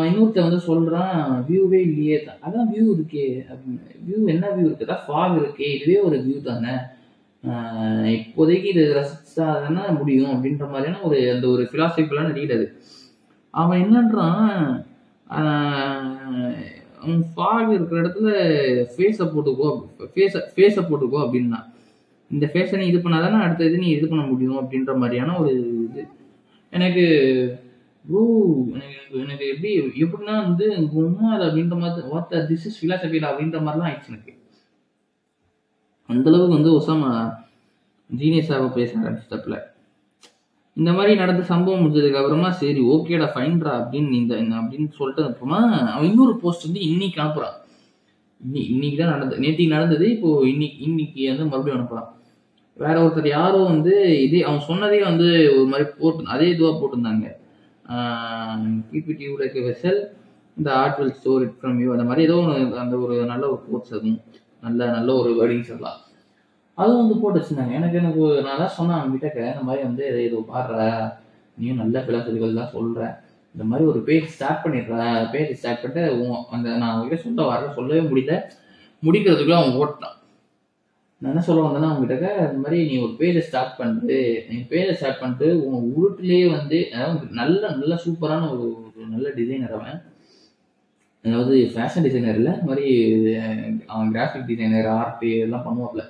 S1: இன்னொருத்தன் வந்து சொல்கிறான் வியூவே இல்லையே. தான் அதான் வியூ இருக்கே. அப்படின்னு வியூ என்ன வியூ இருக்குதா? ஃபாக் இருக்கே. இதுவே ஒரு வியூ தானே. இப்போதைக்கு இது ரசிச்சா தானே முடியும் அப்படின்ற மாதிரியான ஒரு அந்த ஒரு ஃபிலாசபிலாம் ரீட் அது. அவன் என்னன்றான் ஃபாக் இருக்கிற இடத்துல ஃபேஸை போட்டுக்கோ ஃபேஸை ஃபேஸை போட்டுக்கோ அப்படின்னா. இந்த ஃபேஸை நீ இது பண்ணாதானே அடுத்த இது நீ இது பண்ண முடியும் அப்படின்ற மாதிரியான ஒரு இது. எனக்கு ப்ரோ எனக்கு எனக்கு எப்படி எப்படின்னா வந்து உமா அது அப்படின்ற மாதிரி வாட் திஸ் இஸ் ஃபிலாசபியில் அப்படின்ற மாதிரிலாம் ஆயிடுச்சு எனக்கு. அந்த அளவுக்கு வந்து ஒசாமா ஜீனியஸாக பேச ஆரம்பிச்சிட்டப்பில். இந்த மாதிரி நடந்த சம்பவம் முடிஞ்சதுக்கு அப்புறமா சரி ஓகேடா ஃபைன்ரா அப்படின்னு இந்த அப்படின்னு சொல்லிட்டு அப்புறமா அவன் இன்னொரு போஸ்ட் வந்து இன்னைக்கு அனுப்புறான். இன்னைக்கு தான் நடந்தது. நேற்றுக்கு நடந்தது இப்போ இன்னைக்கு இன்னைக்கு வந்து மறுபடியும் அனுப்புறான். வேற ஒருத்தர் யாரோ வந்து இதே அவன் சொன்னதே வந்து ஒரு மாதிரி போட்டு அதே இதுவாக போட்டிருந்தாங்க. Keep it you like vessel இந்த art will store it from you அந்த மாதிரி ஏதோ ஒன்று அந்த ஒரு நல்ல ஒரு கோட்ஸ் அதுவும் நல்ல நல்ல ஒரு வேர்டிங்ஸ் எல்லாம். அதுவும் வந்து போட்டு வச்சிருந்தாங்க எனக்கு எனக்கு நான் தான் சொன்னேன் அவங்ககிட்ட கே இந்த மாதிரி வந்து இதை இது பாடுற. நீயும் நல்ல பிலாசபிகள் தான் சொல்கிற இந்த மாதிரி ஒரு பேஜ் ஸ்டார்ட் பண்ணிடுற. பேஜ் ஸ்டார்ட் பண்ணிட்டு உன் அந்த நான் அவங்ககிட்ட சொல்ல வர சொல்லவே முடியல. முடிக்கிறதுக்குள்ள அவன் ஓட்டான் நான் என்ன சொல்ல வந்தேன்னா உங்ககிட்ட இந்த மாதிரி நீ ஒரு பேஜை ஸ்டார்ட் பண்ணிட்டு நீ பேஜை ஸ்டார்ட் பண்ணிட்டு உன் உருட்டிலேயே வந்து அதாவது நல்ல நல்ல சூப்பரான ஒரு ஒரு நல்ல டிசைனர் அவன். அதாவது ஃபேஷன் டிசைனர் இல்லை இந்த மாதிரி அவன் கிராஃபிக் டிசைனர் ஆர்ட் இதெல்லாம் பண்ணுவாப்ல.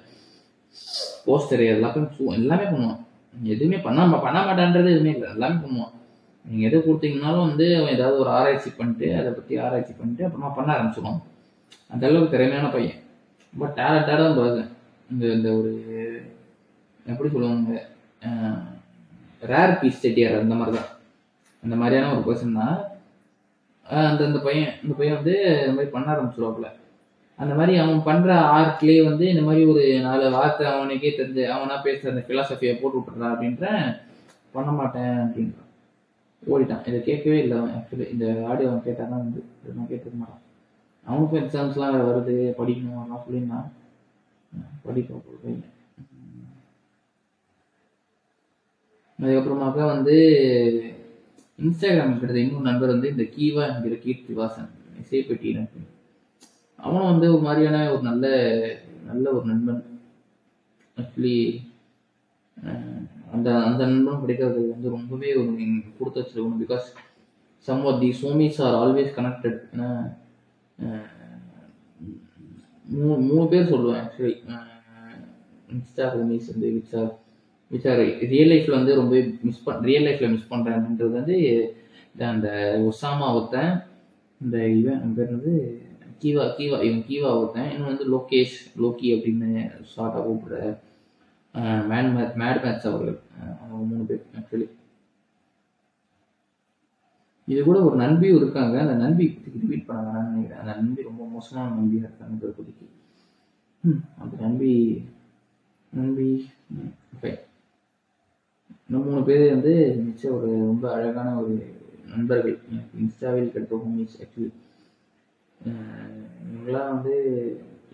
S1: போஸ்டர் எல்லாத்தையும் சு- எல்லாமே பண்ணுவான். எதுவுமே பண்ண பண்ண மாட்டான்றது எதுவுமே இல்லை எல்லாமே பண்ணுவான். நீங்கள் எது கொடுத்தீங்கனாலும் வந்து அவன் ஏதாவது ஒரு ஆராய்ச்சி பண்ணிட்டு அதை பற்றி ஆராய்ச்சி பண்ணிட்டு அப்புறமா பண்ண ஆரம்பிச்சிடுவான் அந்த அளவுக்கு திறமையான பையன். ரொம்ப டேலண்டாக தான் பர்சன் இந்த இந்த ஒரு எப்படி சொல்லுவாங்க ரேர் பீஸ் செட்டியார் அந்த மாதிரி தான் அந்த மாதிரியான ஒரு பர்சன் தான் அந்த அந்த பையன் இந்த பையன் வந்து இந்த மாதிரி பண்ண ஆரம்பிச்சிருவாப்புல. அந்த மாதிரி அவன் பண்ணுற ஆர்ட்லேயே வந்து இந்த மாதிரி ஒரு நாலு வார்த்தை அவனுக்கே தெரிஞ்சு அவனா பேசுகிற அந்த ஃபிலாசபியை போட்டு விட்டுறான் அப்படின்ற பண்ண மாட்டேன் அப்படின்றான். ஓடிட்டான். இதை கேட்கவே இல்லை அவன் ஆக்சுவலி இந்த ஆடியோ அவன் கேட்டான்னா வந்து நான் கேட்டுக்க மாட்டான். அவனுக்கும் எக்ஸாம்ஸ்லாம் வருது படிக்கணும் அதெல்லாம் சொல்லியிருந்தான். படிக்க போகிறது அதுக்கப்புறமாக்கா வந்து இன்ஸ்டாகிராம் கிட்ட இன்னொரு நண்பர் வந்து இந்த கீவா என்கிற கீர்த்தி வாசன் இசை எனக்கு அவனும் வந்து ஒரு மாதிரியான ஒரு நல்ல நல்ல ஒரு நண்பன். ஆக்சுவலி அந்த அந்த நண்பனும் கிடைக்கிறது வந்து ரொம்பவே ஒரு எனக்கு கொடுத்து வச்சிருக்கணும் because some of the homies are always connected ஏன்னா மூணு மூணு பேர் சொல்லுவேன் ஆக்சுவலி இன்ஸ்டா ஹோமிஸ் வந்து which are which are real லைஃப்பில் வந்து ரொம்ப மிஸ் பண் ரியல் லைஃப்பில் மிஸ் பண்ணுறேன்ன்றது வந்து அந்த ஒசாமா ஒருத்தன் இந்த இவன் அவன் பேர் வந்து கீவா கீவா இவன் கீவா ஒருத்தன் இன்னும் வந்து லோகேஷ் லோக்கி அப்படின்னு ஷார்ட்டாக கூப்பிடுற மேன் மேட் மேட்ச் அவர்கள் அவங்க மூணு பேர் ஆக்சுவலி இது கூட ஒரு நண்பியும் இருக்காங்க. அந்த நண்பி ரிப்பீட் பண்ண வேணாம்னு நினைக்கிறேன். அந்த நண்பி ரொம்ப மோசமான நம்பியாக இருக்காங்க இப்போதைக்கு ம் அப்போ நம்பி நம்பி ஓகே இந்த மூணு பேர் வந்து நிச்சயம் ஒரு ரொம்ப அழகான ஒரு நண்பர்கள். எனக்கு இன்ஸ்டாவில் கிடைத்த ஹோமிஸ் ஆக்சுவலி இவங்களாம் வந்து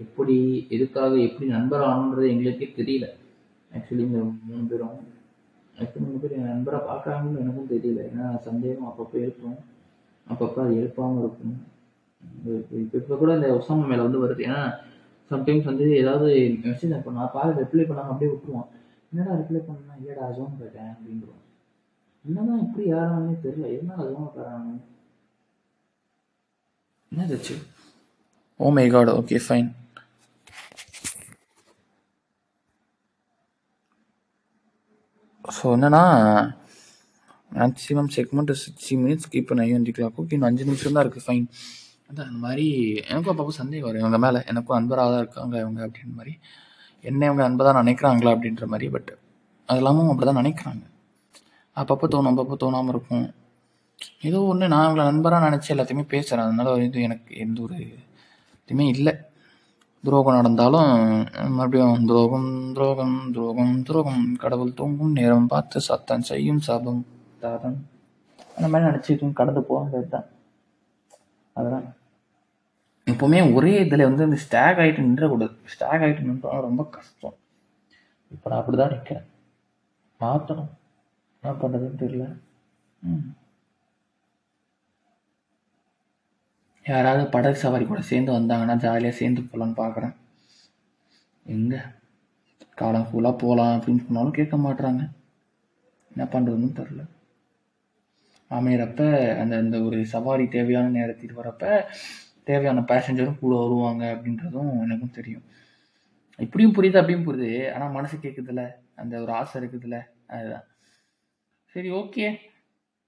S1: எப்படி எதுக்காக எப்படி நண்பர் ஆகணுன்றது எங்களுக்கே தெரியல. ஆக்சுவலி இந்த மூணு பேரும். எத்தனை மூணு பேர் என் நண்பரை பார்க்குறாங்கன்னு எனக்கும் தெரியல. ஏன்னா சந்தேகம் அப்பப்போ எழுப்பும் அப்பப்போ அது எழுப்பாமல் இருக்கும். இப்போ இப்போ கூட இந்த ஒசாமா மேலே வந்து வருது. ஏன்னா சம்டைம்ஸ் வந்து ஏதாவது மெசேஜ் இப்போ நான் பார்த்து ரிப்ளை பண்ணாமல் அப்படியே விட்டுருவான். என்னடா ரிப்ளை பண்ணா இல்லைடா ஜோன் போயிட்டேன் அப்படின்றோம் என்னதான் இப்படி யாரானே தெரியல. என்ன ஜோன் என்ன தச்சு ஓ my god okay fine so என்னன்னா maximum segment sixty minutes keep பண்ண அஞ்சு கிளாக் ஓகே இன்னும் அஞ்சு நிமிஷம் தான் இருக்குது ஃபைன் அதான் அந்த மாதிரி எனக்கும் அப்பப்போ சந்தேகம் வரும். இவங்க மேலே எனக்கும் அன்பராக தான் இருக்காங்க இவங்க அப்படின்ற மாதிரி. என்ன இவங்க அன்பை தான் நினைக்கிறாங்களா அப்படின்ற மாதிரி பட் அது இல்லாமல் அப்படி தான் நினைக்கிறாங்க. அப்பப்போ தோணும் அப்பப்போ தோணாமல் இருக்கும். ஏதோ ஒன்று நான் இவங்களை நண்பராக நினச்சி எல்லாத்தையுமே பேசுகிறேன் அதனால இது எனக்கு எந்த ஒரு இதுவுமே இல்லை. துரோகம் நடந்தாலும் மறுபடியும் துரோகம் துரோகம் துரோகம் துரோகம். கடவுள் தூங்கும் நேரம் பார்த்து சத்தம் செய்யும் சாபம் தாதம் அந்த மாதிரி நினச்சிட்டு கடந்து போகிறது தான் அதுதான் எப்போவுமே ஒரே இதில் வந்து இந்த ஸ்டாக் ஆகிட்டு நின்றக்கூடாது. ஸ்டாக் ஆகிட்டு நின்றாலும் ரொம்ப கஷ்டம். இப்போ நான் அப்படி தான் நிற்கிறேன் மாற்றணும் என்ன பண்ணுறதுன்னு தெரியல. ம். யாராவது படகு சவாரி கூட சேர்ந்து வந்தாங்கன்னா ஜாலியாக சேர்ந்து போகலான்னு பார்க்குறேன் எங்கே? காலம் ஃபுல்லாக போகலாம் அப்படின்னு சொன்னாலும் கேட்க மாட்றாங்க. என்ன பண்ணுறதுன்னு தெரில அமையிறப்ப அந்த அந்த ஒரு சவாரி தேவையான நேரத்தில் வரப்ப தேவையான பேசஞ்சரும் கூட வருவாங்க அப்படின்றதும் எனக்கும் தெரியும். இப்படியும் புரியுது அப்படியும் புரியுது. ஆனால் மனசு கேட்குதுல்ல அந்த ஒரு ஆசை இருக்குதுல்ல அதுதான். சரி ஓகே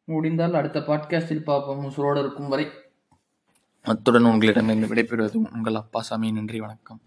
S1: முடிந்தால் அடுத்த பாட்காஸ்டில் பார்ப்போம். உசுரோடு இருக்கும் வரை அத்துடன் உங்களிடமிருந்து விடைபெறுவது உங்கள் அப்பாசாமி நன்றி வணக்கம்.